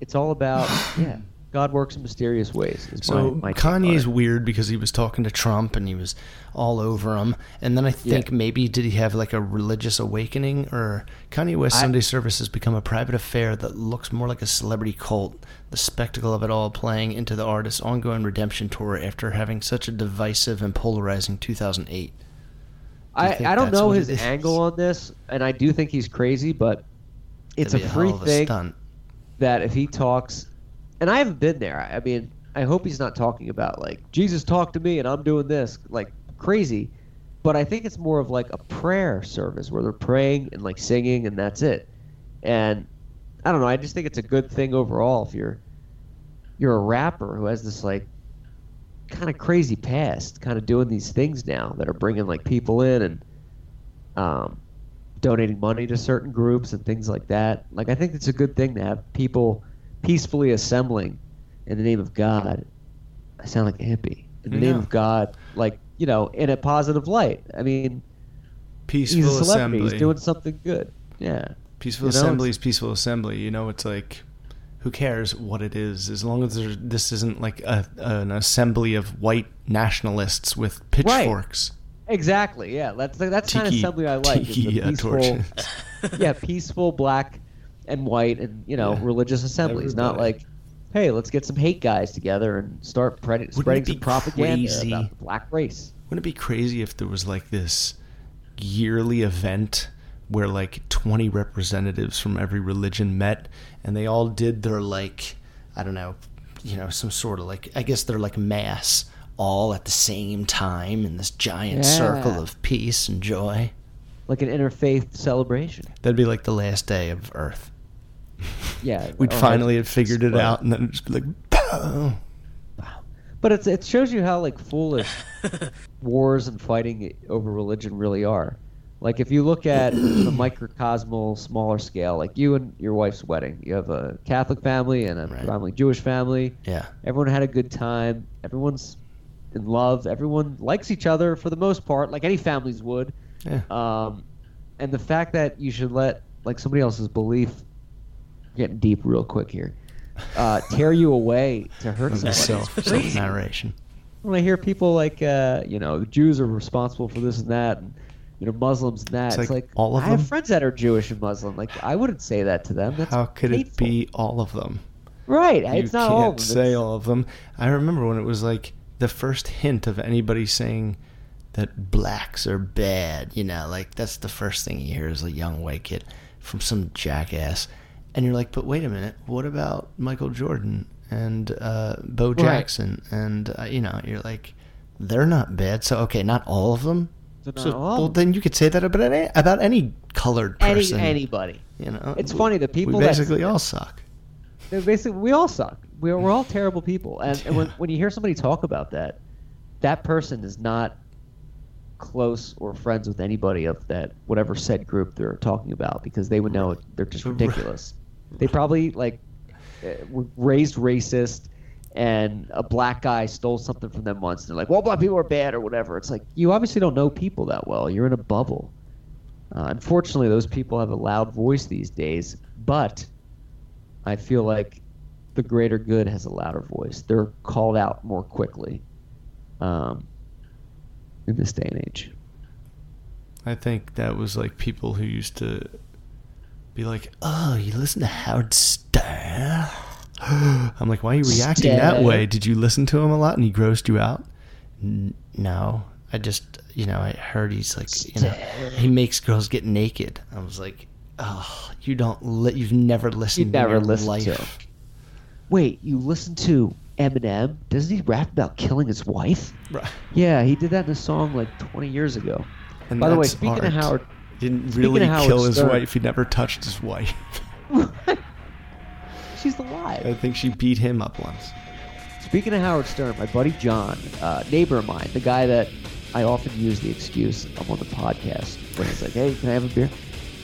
it's all about yeah, God works in mysterious ways. So my, my Kanye's weird because he was talking to Trump and he was all over him. And then I think maybe did he have like a religious awakening or Kanye West I- Sunday service has become a private affair that looks more like a celebrity cult. The spectacle of it all playing into the artist's ongoing redemption tour after having such a divisive and polarizing 2008. I, I don't know his angle on this, and I do think he's crazy, but it's That'd a free a thing stunt. that if he talks, and I haven't been there. I mean, I hope he's not talking about like Jesus talked to me and I'm doing this like crazy, but I think it's more of like a prayer service where they're praying and like singing and that's it. And I don't know. I just think it's a good thing overall if you're you're a rapper who has this like kind of crazy past, kind of doing these things now that are bringing like people in and um, donating money to certain groups and things like that. Like I think it's a good thing to have people peacefully assembling in the name of God. I sound like a hippie. In the name of God, like you know, in a positive light. I mean, peaceful he's a celebrity. assembly. He's doing something good. Yeah. peaceful you assembly it's- is peaceful assembly. You know, it's like who cares what it is as long as there, this isn't like a, an assembly of white nationalists with pitchforks. Right. Exactly. Yeah. That's that's kind of Tiki- assembly I like. tiki, uh, peaceful, (laughs) yeah, peaceful black and white and you know Yeah. religious assemblies. Not like, hey, let's get some hate guys together and start pre- spreading some propaganda crazy? about the black race. Wouldn't it be crazy if there was like this yearly event where like 20 representatives from every religion met and they all did their like I don't know, you know, some sort of like I guess they're like mass all at the same time in this giant Yeah. circle of peace and joy. Like an interfaith celebration. that'd be like the last day of Earth. Yeah. (laughs) We'd finally have figured it out and then it'd just be like, "Pow." But it's it shows you how like foolish (laughs) wars and fighting over religion really are. Like if you look at the (coughs) microcosmal, smaller scale, like you and your wife's wedding, you have a Catholic family and a Right. predominantly Jewish family. Yeah. Everyone had a good time. Everyone's in love. Everyone likes each other for the most part, like any families would. Yeah. Um, and the fact that you should let like somebody else's belief getting deep real quick here. Uh, (laughs) tear you away to hurt somebody. Self, It's crazy. self narration. When I hear people like, uh, you know, Jews are responsible for this and that, and you know, Muslims and that, It's it's, like, like, all of I have friends that are Jewish and Muslim. Like, I wouldn't say that to them. That's How could it be all of them? right? you It's not can't all of them. say all of them. I remember when it was like the first hint of anybody saying that blacks are bad. You know, like that's the first thing you hear as a young white kid from some jackass, and you're like, but wait a minute, what about Michael Jordan and uh, Bo Jackson? And uh, you know, you're like, they're not bad. So okay, not all of them. So, all well, then you could say that about any, about any colored Any person. anybody. You know, It's funny, the people we basically all suck. Basically we all suck. We're, we're all terrible people. And, and when, (laughs) when you hear somebody talk about that, that person is not close or friends with anybody of that whatever said group they're talking about because they would know they're just ridiculous. (laughs) They probably like uh, were raised racist and a black guy stole something from them once and they're like, well, black people are bad or whatever. It's like you obviously don't know people that well. You're in a bubble. Uh, unfortunately, those people have a loud voice these days, but I feel like the greater good has a louder voice. They're called out more quickly um, in this day and age. I think that was like people who used to be like, "Oh, you listen to Howard Stern?" (gasps) I'm like, "Why are you reacting that way? Did you listen to him a lot and he grossed you out?" N- no, I just, you know, I heard he's like, you know, he makes girls get naked. I was like, "Oh, you don't, li- you've never listened. You've never listened life. to him. Wait, you listen to Eminem? Doesn't he rap about killing his wife? Right. Yeah, he did that in a song like 20 years ago. And By the way, speaking of. Howard, He didn't really kill his Stern- wife. He never touched his wife. (laughs) she's alive. I think she beat him up once. Speaking of Howard Stern, my buddy John, uh, neighbor of mine, the guy that I often use the excuse I'm on the podcast when he's like, "Hey, can I have a beer?"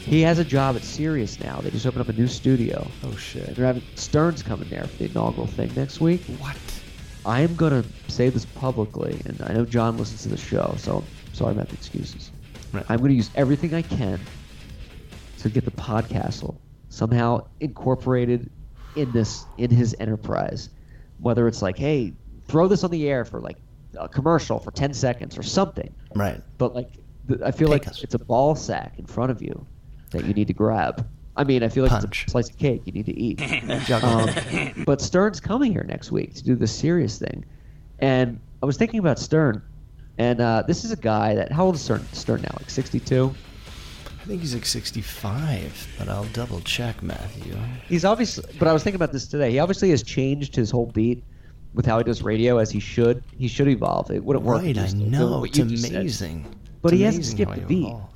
He has a job at Sirius now. They just opened up a new studio. Oh And shit. they're having Stern's coming there for the inaugural thing next week. What? I am gonna say this publicly, and I know John listens to the show, so I'm sorry about the excuses. Right. I'm gonna use everything I can to get the podcast somehow incorporated in this in his enterprise. Whether it's like, hey, throw this on the air for like a commercial for 10 seconds or something. Right. But like, I feel Take like us. it's a ball sack in front of you that you need to grab. I mean, I feel like Punch. it's a slice of cake you need to eat. (laughs) um, (laughs) but Stern's coming here next week to do the Sirius thing, and I was thinking about Stern, and uh, this is a guy that how old is Stern? Stern now, like 62. I think he's like 65, but I'll double check, Matthew. He's obviously, but I was thinking about this today. He obviously has changed his whole beat with how he does radio, as he should. He should evolve. It wouldn't work. Right, I know. It's you said. amazing. But It's he hasn't skipped how a beat. evolved.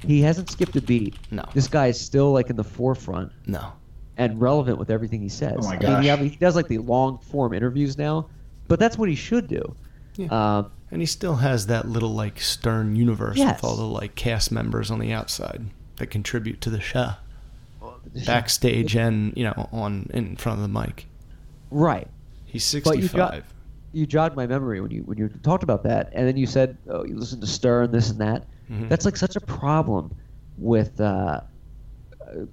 He hasn't skipped a beat. No. This guy is still like in the forefront No. and relevant with everything he says. Oh my I mean, he, gosh. I mean, he does like the long form interviews now, but that's what he should do. Yeah. Um, And he still has that little like stern universe Yes. with all the like cast members on the outside that contribute to the show, backstage and you know on in front of the mic. right. He's But you 65. got- You jogged my memory when you when you talked about that, and then you said, "Oh, you listen to Stern, this and that." Mhm. That's like such a problem with uh,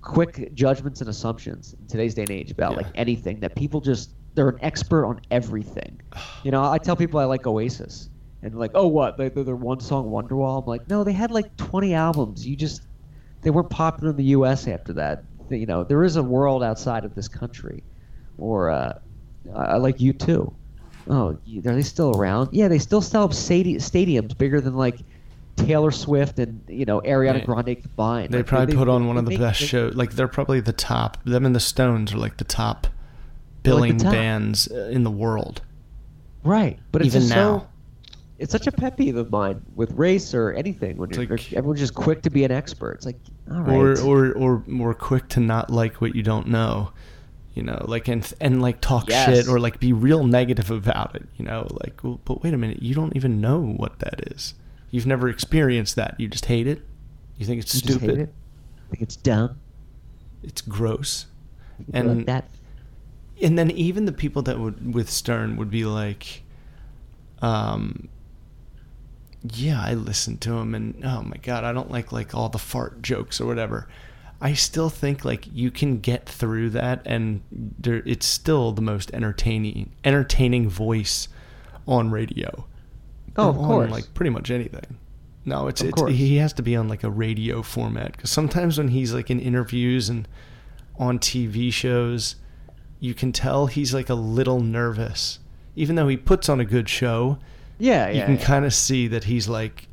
quick judgments and assumptions in today's day and age about Yeah. like anything that people just they're an expert on everything. You know, I tell people I like Oasis, and they're like, "Oh, what? They, they're their one song Wonderwall." I'm like, "No, they had like 20 albums. You just they weren't popular in the U.S. after that. You know, there is a world outside of this country." Or uh, I like you too. Oh, are they still around? Yeah, they still sell stadi- stadiums bigger than like Taylor Swift and you know Ariana Yeah. Grande combined. They Like, probably put on one of the make- best they- shows. Like they're probably the top. Them and the Stones are like the top They're like the billing top. bands uh, in the world. Right, but Even just now. so. It's such a pet peeve of mine with race or anything when you're, like- everyone's just quick to be an expert. It's like, all right, or or or more quick to not like what you don't know you know like and and like talk Yes. shit or like be real negative about it you know like well, but wait a minute you don't even know what that is you've never experienced that you just hate it you think it's you just stupid hate it. I think it's dumb. it's gross You and like that. and then even the people that would with Stern would be like, um, yeah, I listened to him, and oh my god, I don't like like all the fart jokes or whatever. I still think like you can get through that, and there, it's still the most entertaining entertaining voice on radio. Oh, of course. like pretty much anything. No, it's, Of it's course. he has to be on like a radio format because sometimes when he's like in interviews and on TV shows, you can tell he's like a little nervous, even though he puts on a good show. Yeah, you can yeah. kind of see that he's like.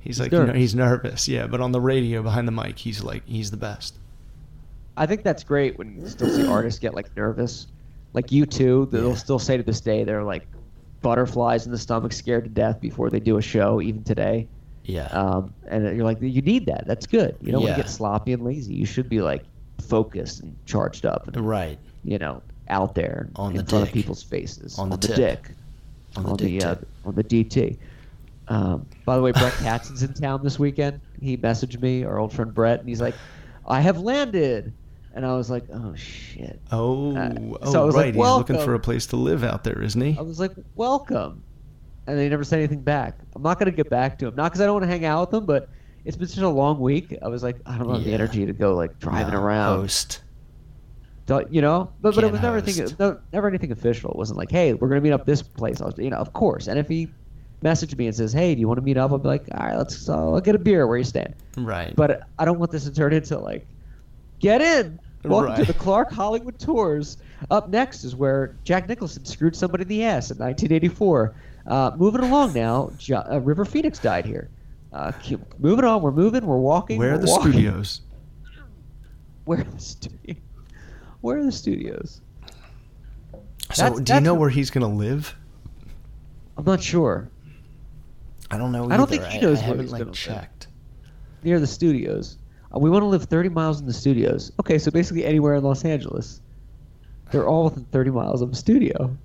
He's like, nervous. you know, he's nervous, yeah. But on the radio, behind the mic, he's like, he's the best. I think that's great when you still see artists get like nervous. Like U2, they'll Yeah. still say to this day they're like butterflies in the stomach, scared to death before they do a show, even today. Yeah. Um, and you're like, you need that. That's good. You don't want to get sloppy and lazy. You should be like focused and charged up, and right. you know, out there On in the front dick. of people's faces, On the the dick, On the on dick the uh, on the DT. Um, by the way, Brett Katz's in town this weekend. He messaged me, our old friend Brett, and he's like, "I have landed," and I was like, "Oh shit." Oh, Uh, oh, so I was right. like, he's looking for a place to live out there, isn't he? I was like, "Welcome," and they never said anything back. I'm not gonna get back to him, not because I don't want to hang out with him, but it's been such a long week. I was like, I don't have the energy to go like driving No, around, Host. Don't- you know. But but it was never anything, host. never anything official. It wasn't like, hey, we're gonna meet up this place. I was, you know, of course. And if he messaged me and says, hey, do you want to meet up? I'll be like, all right, let's. Uh, I'll get a beer. Where you stand? Right. But I don't want this to turn into like, get in. Welcome to the Clark Hollywood Tours. Up next is where Jack Nicholson screwed somebody in the ass in 1984. Uh, moving along now, jo- uh, River Phoenix died here. Uh, keep- moving on, we're moving, we're walking. Where are the walking. studios? (laughs) Where are the studios? Where are the studios? So, That's- do you know where he's gonna live? I'm not sure. I don't know. I don't think he knows I where haven't he's like gonna live. checked. Near the studios. We want to live 30 miles in the studios. Okay, so basically anywhere in Los Angeles. They're all within 30 miles of a studio.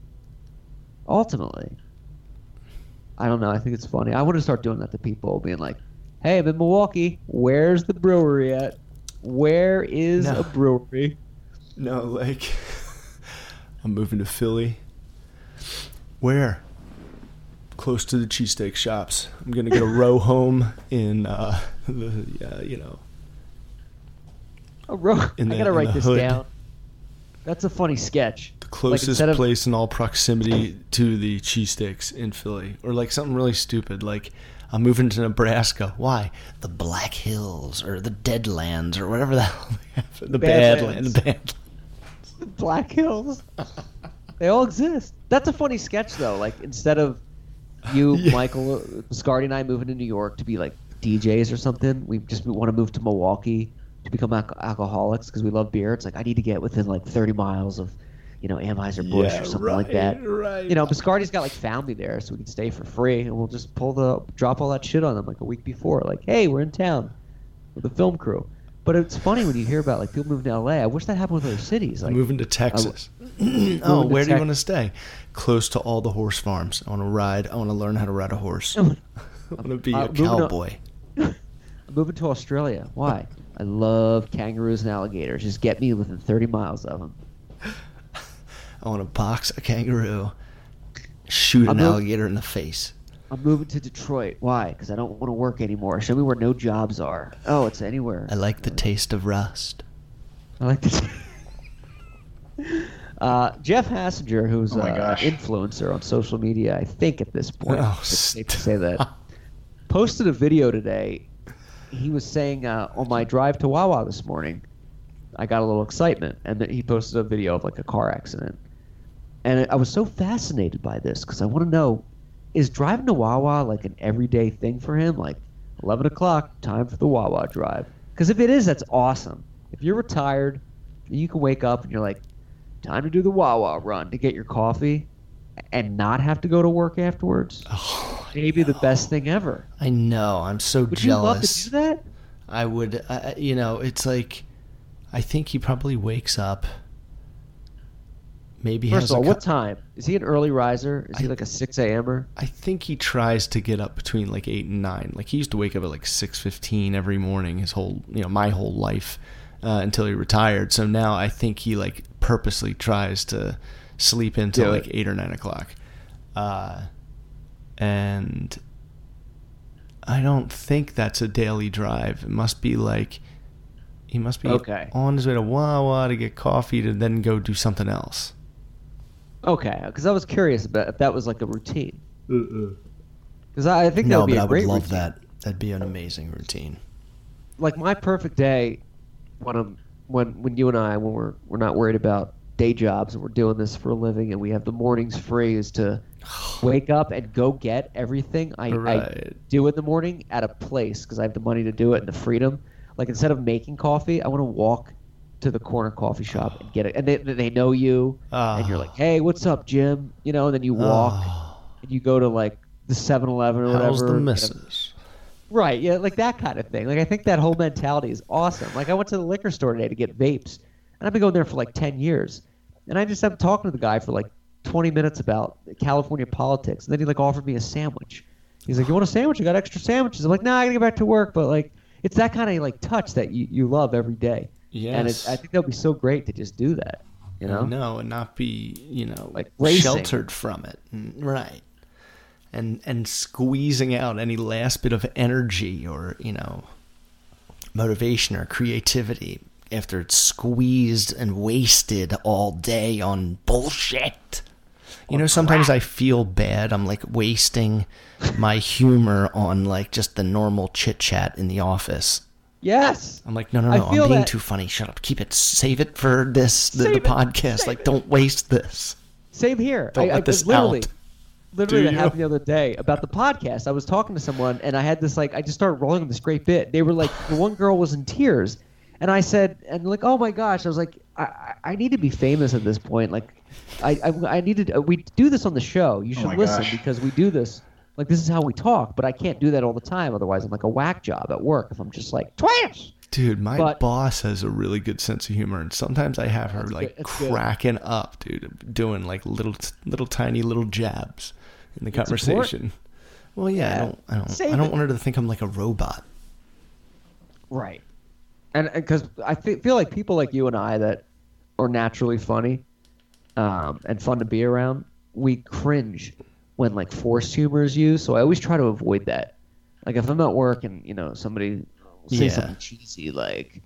Ultimately. I don't know. I think it's funny. I want to start doing that to people, being like, hey, I'm in Milwaukee. Where's the brewery at? Where is No. a brewery? No, like (laughs) I'm moving to Philly. Where? Close to the cheesesteak shops. I'm gonna get a row home in uh, (laughs) the uh, you know A. In I gotta write the this hood. down. That's a funny sketch. the closest of- place in all proximity to the cheesesteaks in Philly, or like something really stupid, like I'm moving to Nebraska. Why? The Black Hills or the Deadlands or whatever the hell they have. The Badlands. Badlands. The Badlands. (laughs) Black Hills. (laughs) they all exist. That's a funny sketch though. Like instead of you, (laughs) Yeah. Michael, Biscardi, and I moving to New York to be like DJs or something, we just want to move to Milwaukee to become alco- alcoholics because we love beer. It's like I need to get within like 30 miles of, you know, Anheuser Busch Yeah, or something like that. right, right. You know, Biscardi's got like family there, so we can stay for free, and we'll just pull the drop all that shit on them like a week before. Like, hey, we're in town with the film crew. But it's funny when you hear about like people moving to LA. I wish that happened with other cities. Like, moving to Texas. (clears throat) oh, to where do you want to stay? Close to all the horse farms. I want to ride. I want to learn how to ride a horse. (laughs) I want to be Uh, a cowboy. (laughs) I'm moving to Australia. Why? I love kangaroos and alligators. Just get me within 30 miles of them. (laughs) I want to box a kangaroo, shoot I'm an mov- alligator in the face. I'm moving to Detroit. Why? Because I don't want to work anymore. Show me where no jobs are. Oh, it's anywhere. I like the taste of rust. I like this. (laughs) Uh, Jeff Hassinger, who's Oh an influencer on social media, I think at this point, Oh, it's safe to say that, posted a video today. He was saying uh, on my drive to Wawa this morning, I got a little excitement, and then he posted a video of like a car accident, and I was so fascinated by this because I want to know, is driving to Wawa like an everyday thing for him? Like, eleven o'clock, time for the Wawa drive. Because if it is, that's awesome. If you're retired, you can wake up and you're like, time to do the Wawa run to get your coffee, and not have to go to work afterwards. Oh, Maybe the best thing ever. I know. I'm so Would you love jealous. to do that? I would. Uh, you know, it's like I think he probably wakes up. Maybe First has of all, a what time? Is he an early riser? Is he like a 6 a.m.er? I think he tries to get up between like eight and nine. Like he used to wake up at like six fifteen every morning. His whole, you know, my whole life uh, until he retired. So now I think he like purposely tries to sleep until like eight or nine o'clock. Uh, and I don't think that's a daily drive. It must be like He must be Okay. on his way to Wawa to get coffee to then go do something else. Okay, because I was curious about if that was like a routine. Because I, I think that No, would be but a I would love routine. that. That'd be an amazing routine. Like my perfect day, when I'm when when you and I when we're we're not worried about day jobs and we're doing this for a living and we have the mornings free is to (sighs) wake up and go get everything I, I do in the morning at a place because I have the money to do it and the freedom. Like instead of making coffee, I want to walk to the corner coffee shop and get it, and they they know you, and you're like, ah. hey, what's up, Jim? You know, and then you walk ah. and you go to like the 7-Eleven or whatever. How's the get a- missus? Right, yeah, like that kind of thing. Like I think that whole mentality is awesome. Like I went to the liquor store today to get vapes, and I've been going there for like ten years, and I just am talking to the guy for like twenty minutes about California politics, and then he like offered me a sandwich. He's like, "You want a sandwich? I got extra sandwiches." I'm like, "Nah, I gotta get back to work." But like, it's that kind of like touch that you, you love every day. Yeah. And Yes. it, I think that would be so great to just do that. You know? No, and not be, you know, Like racing. sheltered from it. Right. And and squeezing out any last bit of energy or, you know, motivation or creativity after it's squeezed and wasted all day on bullshit. You know, sometimes I feel bad. I'm like wasting my humor on like just the normal chit chat in the office. Yes. I'm like, no, no, no. I'm being that. too funny. Shut up. Keep it. Save it for this, the, the podcast. Save like, it. don't waste this. Same here. Don't I, let I, this literally, out. Literally, Do that you? happened the other day about the podcast. I was talking to someone, and I had this like, I just started rolling this great bit. They were like, the one girl was in tears, and I said, and like, oh my gosh, I was like, I, I, need to be famous at this point. Like, I, I, I needed. Uh, we do this on the show. You should my listen gosh. because we do this. Like, this is how we talk, but I can't do that all the time. Otherwise, I'm like a whack job at work if I'm just like trash. Dude, my But- boss has a really good sense of humor, and sometimes I have her like good, that's good. cracking up, dude, doing like little, little tiny little jabs in the It's conversation. Well, yeah, I don't, I don't, Save I don't it. want her to think I'm like a robot. Right. And because I fe- feel like people like you and I that are naturally funny um, and fun to be around, we cringe when like forced humor is used. So I always try to avoid that. Like if I'm at work and you know somebody say Yeah. something cheesy like,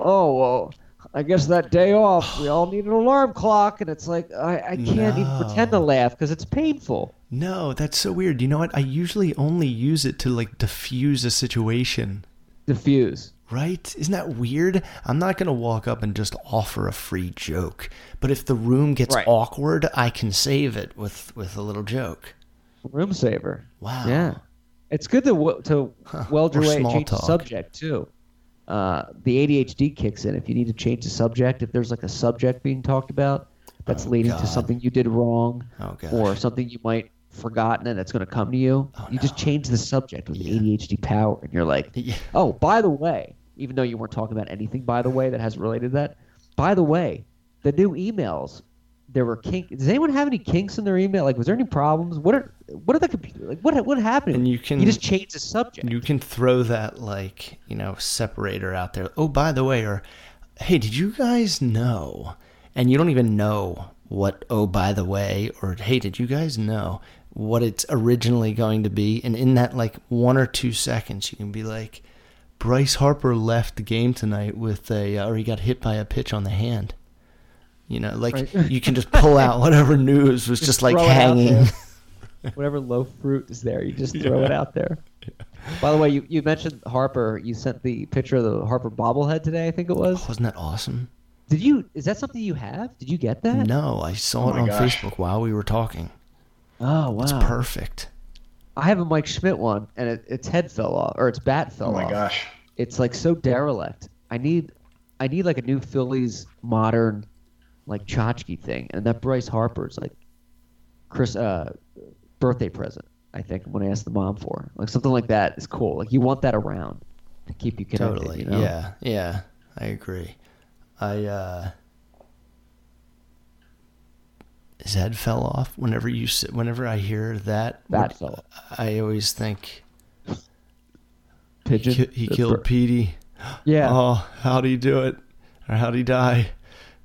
"Oh well." I guess that day off, we all need an alarm clock, and it's like I, I can't even pretend to laugh because it's painful. No, that's so weird. You know what? I usually only use it to like diffuse a situation. Diffuse. Right? Isn't that weird? I'm not going to walk up and just offer a free joke. But if the room gets Right. awkward, I can save it with with a little joke. Room saver. Wow. Yeah, it's good to w- to weld your way small change the subject too. Uh, the ADHD kicks in if you need to change the subject. If there's like a subject being talked about that's leading Oh, God. to something you did wrong, Oh, or something you might forgotten and that's going to come to you, you just change the subject with the ADHD power, and you're like, Yeah. oh, by the way, even though you weren't talking about anything, by the way, that has related to that. By the way, the new emails. There were kinks. Does anyone have any kinks in their email? Like, was there any problems? What are what are the computer? Like, what what happened? And you can- you just change the subject. You can throw that like, you know, separator out there. Oh, by the way, or hey, did you guys know? And you don't even know what oh by the way or hey, did you guys know what it's originally going to be? And in that like one or two seconds, you can be like Bryce Harper left the game tonight with a uh, or he got hit by a pitch on the hand. You know, like Right. you can just pull out (laughs) whatever news was just, like throw it out hanging. (laughs) Whatever low fruit is there, you just throw it out there. By the way, you, you mentioned Harper. You sent the picture of the Harper bobblehead today. I think it was. Oh, wasn't that awesome? Did you? Is that something you have? Did you get that? No, I saw Oh it on gosh. Facebook while we were talking. Oh wow. It's perfect. I have a Mike Schmidt one, and it, its head fell off, or its bat fell off. Oh my off. gosh. It's like so derelict. I need, I need like a new Phillies modern, like tchotchke thing, and that Bryce Harper's like, Chris, uh, birthday present. I think when I asked the mom for like something like that is cool. Like you want that around to keep you connected. Totally. You know? Yeah. Yeah. I agree. I uh his head fell off whenever you s- whenever I hear that Bat what- fell I always think Pigeon. he, ki- he killed bir- Petey. Yeah. Oh, how'd he do it? Or how'd he die?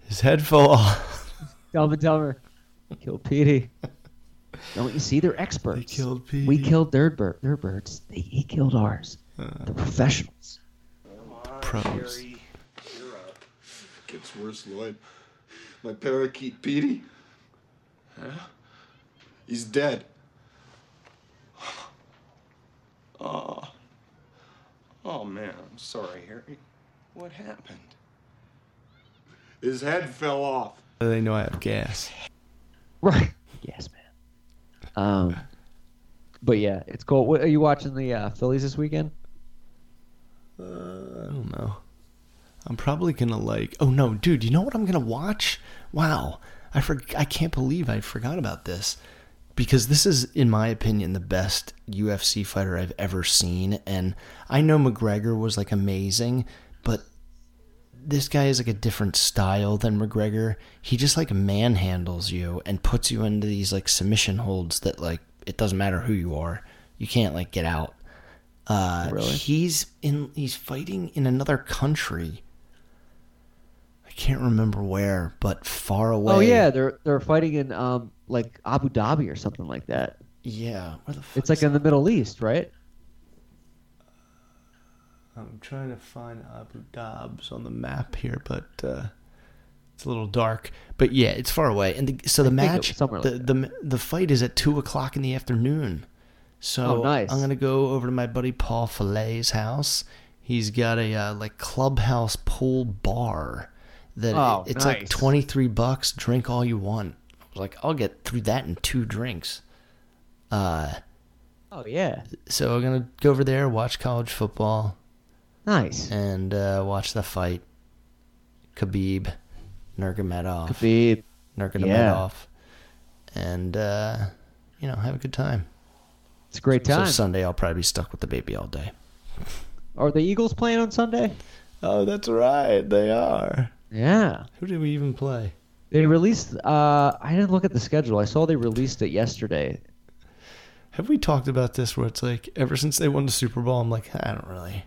His head fell off. (laughs) Dumb and Dumber. Killed Petey. Don't you see? They're experts. They killed We killed their bird. Their birds. They, he killed ours. Uh. the professionals. The Pros. Gets worse, Lloyd. My parakeet, Petey. Huh? He's dead. (sighs) Oh. Oh, man, I'm sorry, Harry. What happened? His head fell off. They know I have gas. Right. Yes, man. Um, but yeah, it's cool. What, are you watching the uh, Phillies this weekend? Uh, I don't know. I'm probably gonna like. Oh no, dude! You know what I'm gonna watch? Wow, I for, I can't believe I forgot about this because this is, in my opinion, the best UFC fighter I've ever seen. And I know McGregor was like amazing, but this guy is like a different style than McGregor. He just like manhandles you and puts you into these like submission holds that like it doesn't matter who you are, you can't like get out. Uh, Really? He's in. He's fighting in another country. Can't remember where, but far away. Oh yeah, they're they're fighting in um like Abu Dhabi or something like that. Yeah. Where the fuck It's like in the Middle East, right? I'm trying to find Abu Dhabs on the map here, but uh, it's a little dark. But yeah, it's far away. And the, so the match, the, like the the fight is at two o'clock in the afternoon. So Oh, nice. I'm gonna go over to my buddy Paul Fillet's house. He's got a uh, like clubhouse pool bar that Oh, it's like nice. twenty three bucks. Drink all you want. I was like, I'll get through that in two drinks. Uh, Oh yeah, so I'm gonna go over there, watch college football, nice. and uh, watch the fight. Khabib, Nurmagomedov, Khabib. Nurmagomedov, and uh, you know have a good time. It's a great time. So. Sunday I'll probably be stuck with the baby all day. Are the Eagles playing on Sunday? Oh, that's right, they are. Yeah. Who did we even play? They released. Uh, I didn't look at the schedule. I saw they released it yesterday. Have we talked about this? Where it's like ever since they won the Super Bowl, I'm like I don't really.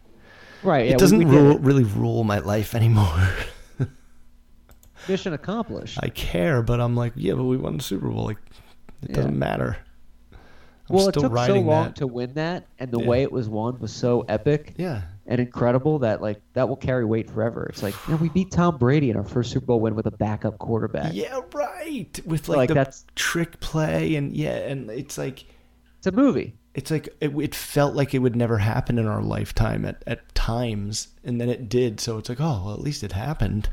Right. It we- doesn't we did rule, really rule my life anymore. (laughs) Mission accomplished. I care, but I'm like, yeah, but we won the Super Bowl. Like, it Yeah. doesn't matter. I'm well, it still took so long that. to win that, and the Yeah. way it was won was so epic Yeah. And incredible that like that will carry weight forever. It's like you know, we beat Tom Brady in our first Super Bowl win with a backup quarterback. Yeah, right. With like, Like, the that's- trick play and yeah, and it's like It's a movie. it's like it, it felt like it would never happen in our lifetime at, at times, and then it did. So it's like, oh, well, at least it happened.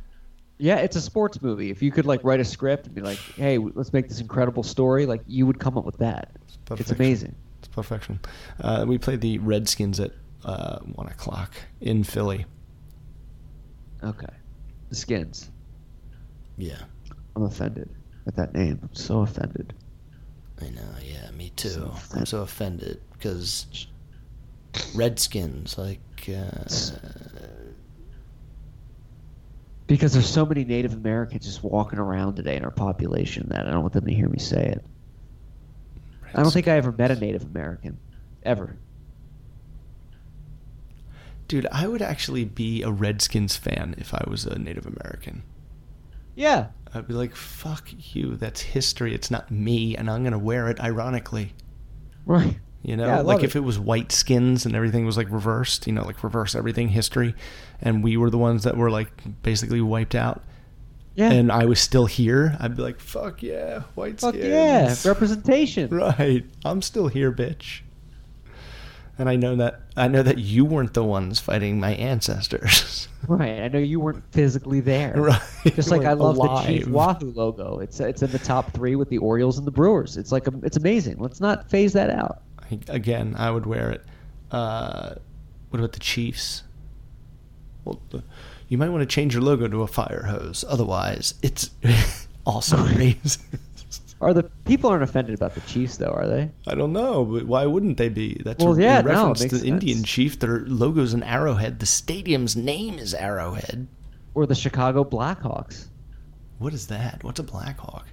Yeah, it's a sports movie. If you could like write a script and be like, "Hey, let's make this incredible story," like you would come up with that. It's, perfection. amazing. It's perfection. Uh, we played the Redskins at uh, one o'clock in Philly. Okay, the Skins. Yeah, I'm offended at that name. I'm so offended. I know. Yeah, me too. I'm so offended because Redskins, like, uh, Because there's so many Native Americans just walking around today in our population that I don't want them to hear me say it. I don't think I ever met a Native American, ever. Dude, I would actually be a Redskins fan if I was a Native American. Yeah, I'd be like, fuck you. That's history. It's not me, and I'm gonna wear it ironically. right. You know, Yeah, like if it was white skins and everything was like reversed, you know, like reverse everything history, and we were the ones that were like basically wiped out. Yeah. And I was still here. I'd be like, fuck yeah, white Fuck skins. yeah, representation. (laughs) Right. I'm still here, bitch. And I know that I know that you weren't the ones fighting my ancestors. (laughs) Right. I know you weren't physically there. (laughs) Right. Just like I love the Chief. Wahoo logo. It's it's in the top three with the Orioles and the Brewers. It's like a, it's amazing. Let's not phase that out. I- Again, I would wear it. Uh, what about the Chiefs? Well, the, you might want to change your logo to a fire hose. Otherwise, it's (laughs) also racist. Are the people aren't offended about the Chiefs though? Are they? I don't know, but why wouldn't they be? That's Well, a, yeah, in no, reference makes to the Indian chief. Their logo's an arrowhead. The stadium's name is Arrowhead. Or the Chicago Blackhawks? What is that? What's a Blackhawk?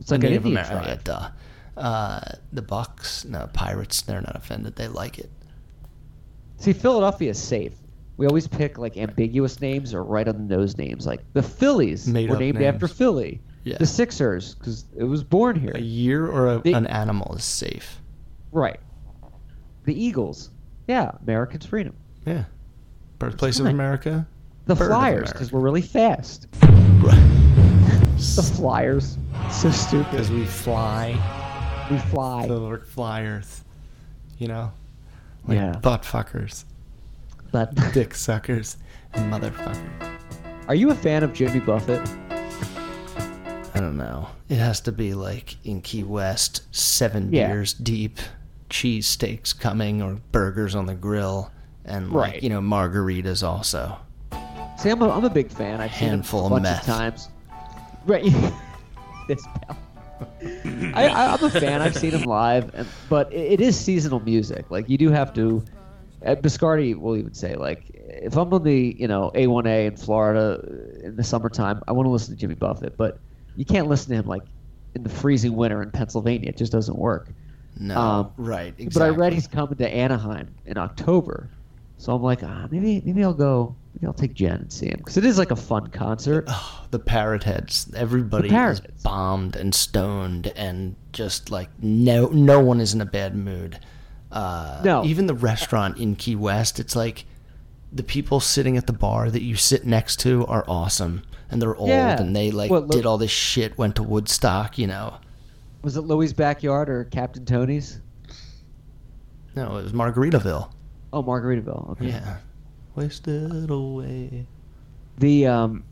It's like A Native Indian Amer- oh, tribe. Uh, the Bucks, no Pirates. They're not offended. They like it. See, Philadelphia is safe. We always pick like ambiguous names or right on the nose names. Like the Phillies Made were named names. after Philly. Yeah. The Sixers because it was born here. A year or a, The- an animal is safe. Right. The Eagles. Yeah, Americans freedom. Yeah. Birthplace of. America. The Bird Flyers, because we're really fast. (laughs) The Flyers, so stupid. Because we fly. We fly. The Lord Flyers. You know? Like Yeah. butt fuckers. But Dick suckers. And motherfuckers. are you a fan of Jimmy Buffett? I don't know. It has to be like in Key West, seven Yeah. beers deep, cheese steaks coming, or burgers on the grill, and like Right. you know margaritas also. See, I'm a, I'm a big fan. I've seen him Handful a of bunch meth. of times. Right. (laughs) this pal. I, I, I'm a fan. I've seen him live, and, but it, it is seasonal music. Like you do have to. Uh, Biscardi will even say, like, if I'm on the you know A1A in Florida in the summertime, I want to listen to Jimmy Buffett, but you can't listen to him like in the freezing winter in Pennsylvania. It just doesn't work. No, Um, right, But I read he's coming to Anaheim in October, so I'm like, ah, maybe maybe I'll go. Maybe I'll take Jen and see him because it is like a fun concert. Oh, The parrot heads. Everybody parrot is bombed and stoned, and just like no, no one is in a bad mood. Uh, No. even the restaurant in Key West. It's like the people sitting at the bar that you sit next to are awesome, and they're old, Yeah. and they like What, did all this shit. Went to Woodstock, you know. Was it Louie's backyard or Captain Tony's? No, it was Margaritaville. Oh, Margaritaville. Okay. Yeah, wasted away. The um,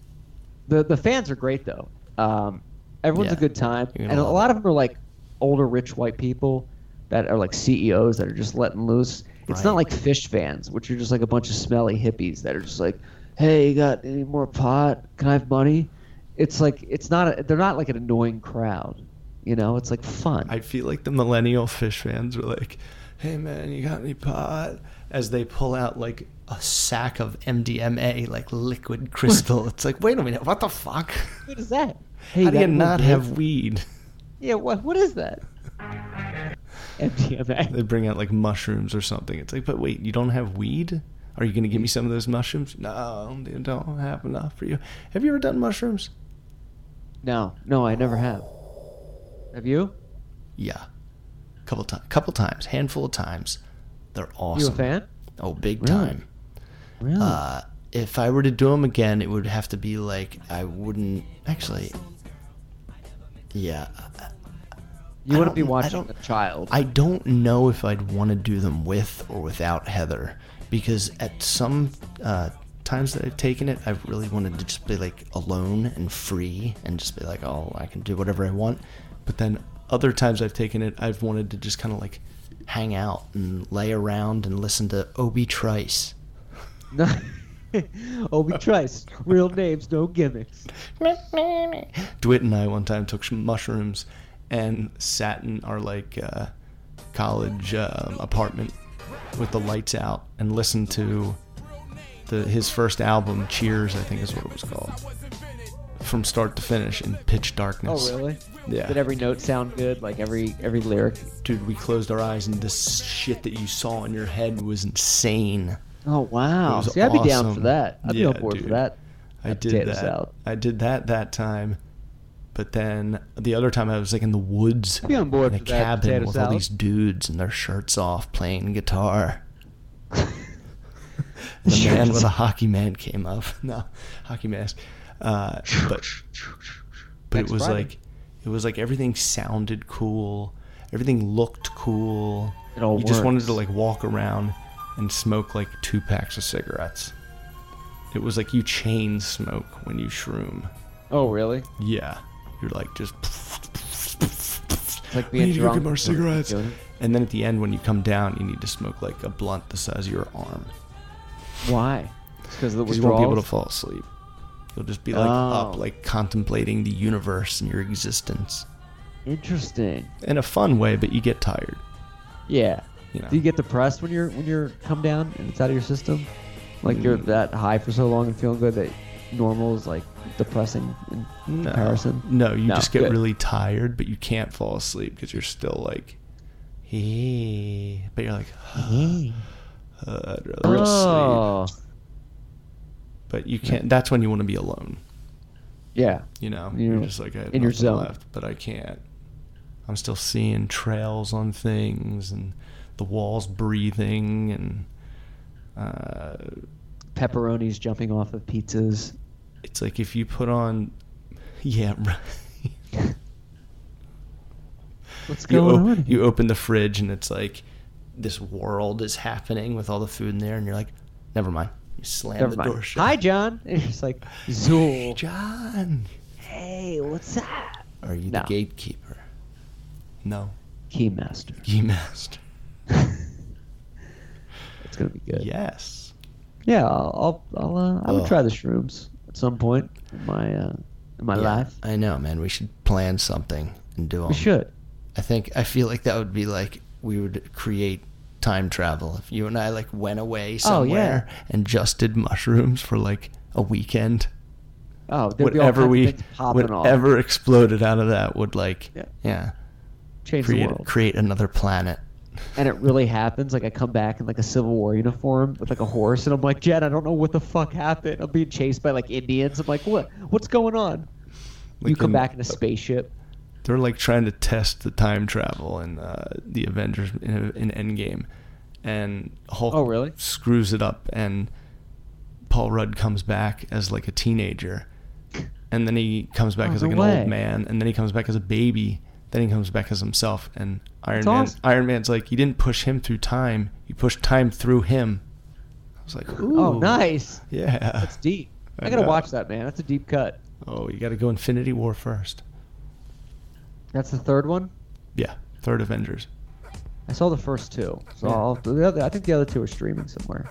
the the fans are great though. Um, everyone's Yeah. a good time, and a lot of them are like older, rich white people that are like CEOs that are just letting loose. It's not like Phish fans, which are just like a bunch of smelly hippies that are just like, "Hey, you got any more pot? Can I have money?" It's like it's not. A, they're not like an annoying crowd. You know, it's like fun. I feel like the millennial Phish fans were like, "Hey man, you got any pot?" As they pull out like a sack of MDMA, like liquid crystal. (laughs) it's like, wait a minute, what the fuck? what is that? (laughs) Hey, How do you not have weed? Yeah, what what is that? (laughs) MDMA. They bring out like mushrooms or something. It's like, but wait, you don't have weed? Are you gonna give me some of those mushrooms? No, they don't have enough for you. Have you ever done mushrooms? No, no, I never have. Have you? Yeah, couple times, couple times, handful of times. They're awesome. You a fan? Oh, big Really? time. Really? Uh, if I were to do them again, it would have to be like I wouldn't actually. Yeah, you I wouldn't be watching a child. I don't know if I'd want to do them with or without Heather, because at some uh, times that I've taken it, I've really wanted to just be like alone and free and just be like, oh, I can do whatever I want. But then other times I've taken it, I've wanted to just kind of like Hang out and lay around and listen to Obi Trice. (laughs) Obi Trice, real names, no gimmicks. (laughs) DeWitt and I one time took some mushrooms and sat in our like uh, college um, apartment with the lights out and listened to the his first album, Cheers, I think is what it was called, from start to finish in pitch darkness. Oh, really? Yeah. Did every note sound good? Like every every lyric? Dude, we closed our eyes and this shit that you saw in your head was insane. Oh wow! See, I'd be down for awesome. that. I'd be Yeah, on board dude. for that. I That did that. salad. I did that that time. But then the other time I was like in the woods Be on board in a cabin with all these dudes and their shirts off playing guitar. (laughs) the man with a hockey man came up. (laughs) No, hockey mask. Uh, but but Next it was Friday. like it was like everything sounded cool. Everything looked cool. It all you just wanted to like walk around and smoke like two packs of cigarettes. It was like you chain smoke when you shroom. Oh really? Yeah, you're like just. Like We being need to go get more cigarettes. And then at the end, when you come down, you need to smoke like a blunt the size of your arm. Why? Because the you won't be able to fall asleep. You'll just be like up, Oh. like contemplating the universe and your existence Interesting. in a fun way, but you get tired. Yeah. You know. Do you get depressed when you're when you're come down and it's out of your system? Like you're Mm. that high for so long and feeling good that normal is like depressing in No, comparison. no, you No, just get good. really tired, but you can't fall asleep because you're still like, hey, but you're like, uh, I'd rather Oh. sleep. But you can't. That's when you want to be alone. Yeah. You know, You're you're just like I in your zone. left, but I can't. I'm still seeing trails on things and the walls breathing and uh, pepperonis jumping off of pizzas. It's like if you put on, yeah, (laughs) right. What's you, going op- on? you open the fridge and it's like this world is happening with all the food in there, and you're like, never mind. You slam Never the mind. door shut. Hi, John. And it's like Zuul. John. Hey, what's that? Are you No. the gatekeeper? No. Keymaster. Keymaster. (laughs) It's gonna be good. Yes. Yeah, I'll I'll, I'll uh, I would try the shrooms at some point in my uh, in my Yeah, life. I know, man. We should plan something and do. We should. I think I feel like that would be like we would create time travel if you and I like went away Oh, yeah. somewhere and just did mushrooms for like a weekend. Oh, there'd be all whatever we things popping off. whatever exploded out of that would like Yeah. yeah, create create another planet. And it really happens. Like I come back in like a Civil War uniform with like a horse, and I'm like, Jen, I don't know what the fuck happened. I'm being chased by like Indians. I'm like, what? What's going on? you come in- back in a spaceship. They're like trying to test the time travel in uh, the Avengers in, in Endgame, and Hulk Oh, really? screws it up, and Paul Rudd comes back as like a teenager, and then he comes back Oh, as like an way. old man, and then he comes back as a baby, then he comes back as himself, and Iron That's Man awesome. Iron Man's like you didn't push him through time, you pushed time through him. I was like, Ooh, Oh, nice. yeah, That's deep. I, I gotta know. watch that, man. That's a deep cut. Oh, you got to go Infinity War first. That's the third one. Yeah, third Avengers. I saw the first two, so Yeah. I'll, the other, I think the other two are streaming somewhere.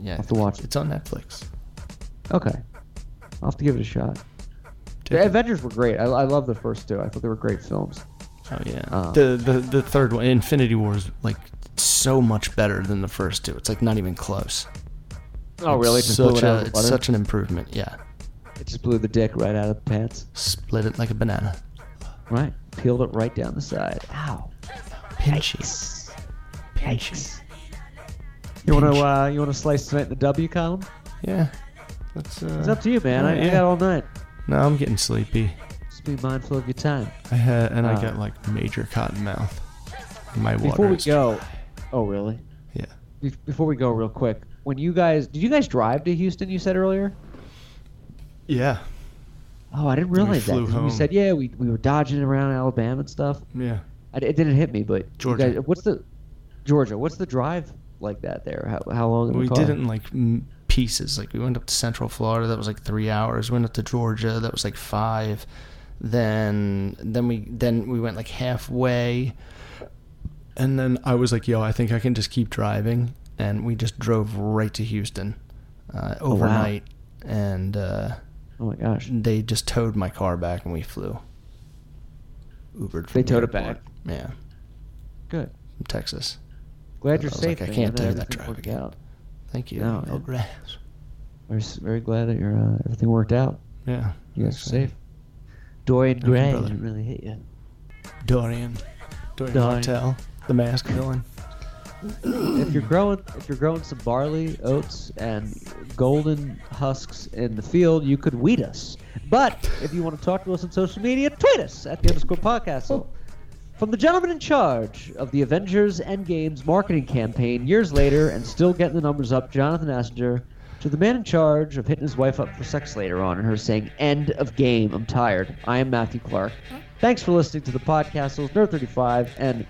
Yeah, I'll have to watch it. It's on Netflix. Okay, I'll have to give it a shot. Take The it. Avengers were great. I, I love the first two. I thought they were great films. Oh yeah. Uh, the the the third one, Infinity War, is like so much better than the first two. It's like not even close. Oh, really? It's Just such a it's such an improvement. Yeah. It just blew the dick right out of the pants. Split it like a banana. Right. Peeled it right down the side. Ow. Pinchy. Yikes. You wanna uh, you wanna slice tonight in the W column? Yeah. That's uh, It's up to you, man. oh, I, I yeah. got all night. No, I'm getting sleepy. Be mindful of your time. I had and Uh, I got like major cotton mouth. My water. Before we is go, dry. oh really? Yeah. Be- Before we go, real quick, when you guys did you guys drive to Houston? You said earlier. Yeah. Oh, I didn't realize that. flew 'cause You home. said yeah, we, we were dodging around Alabama and stuff. Yeah. I, it didn't hit me, but you Georgia. guys- what's the Georgia? What's the drive like that there? How, how long? in the We car? did it in like m- pieces. Like we went up to Central Florida, that was like three hours. We went up to Georgia, that was like five. Then then we then we went like halfway, and then I was like, "Yo, I think I can just keep driving," and we just drove right to Houston uh, Oh, wow. overnight, and uh, Oh my gosh. they just towed my car back, and we flew. Ubered. They the towed it back? Yeah, Good. from Texas. Glad I you're was safe. like, I can't do that drive again. out. Thank you. No, grass. We're very glad that you're uh, everything worked out. Yeah. You guys are safe. Dorian Gray brother. really hit you. Dorian. Dorian Dorian. Martell, the mask villain. if you're growing if you're growing some barley, oats, and golden husks in the field, you could weed us. But if you want to talk to us on social media, tweet us at the underscore Podcastle. From the gentleman in charge of the Avengers Endgame's marketing campaign years later and still getting the numbers up, Jonathan Assenger, to the man in charge of hitting his wife up for sex later on and her saying, End of game, I'm tired. I am Matthew Clark. Thanks for listening to the Podcastle, Nerd35, and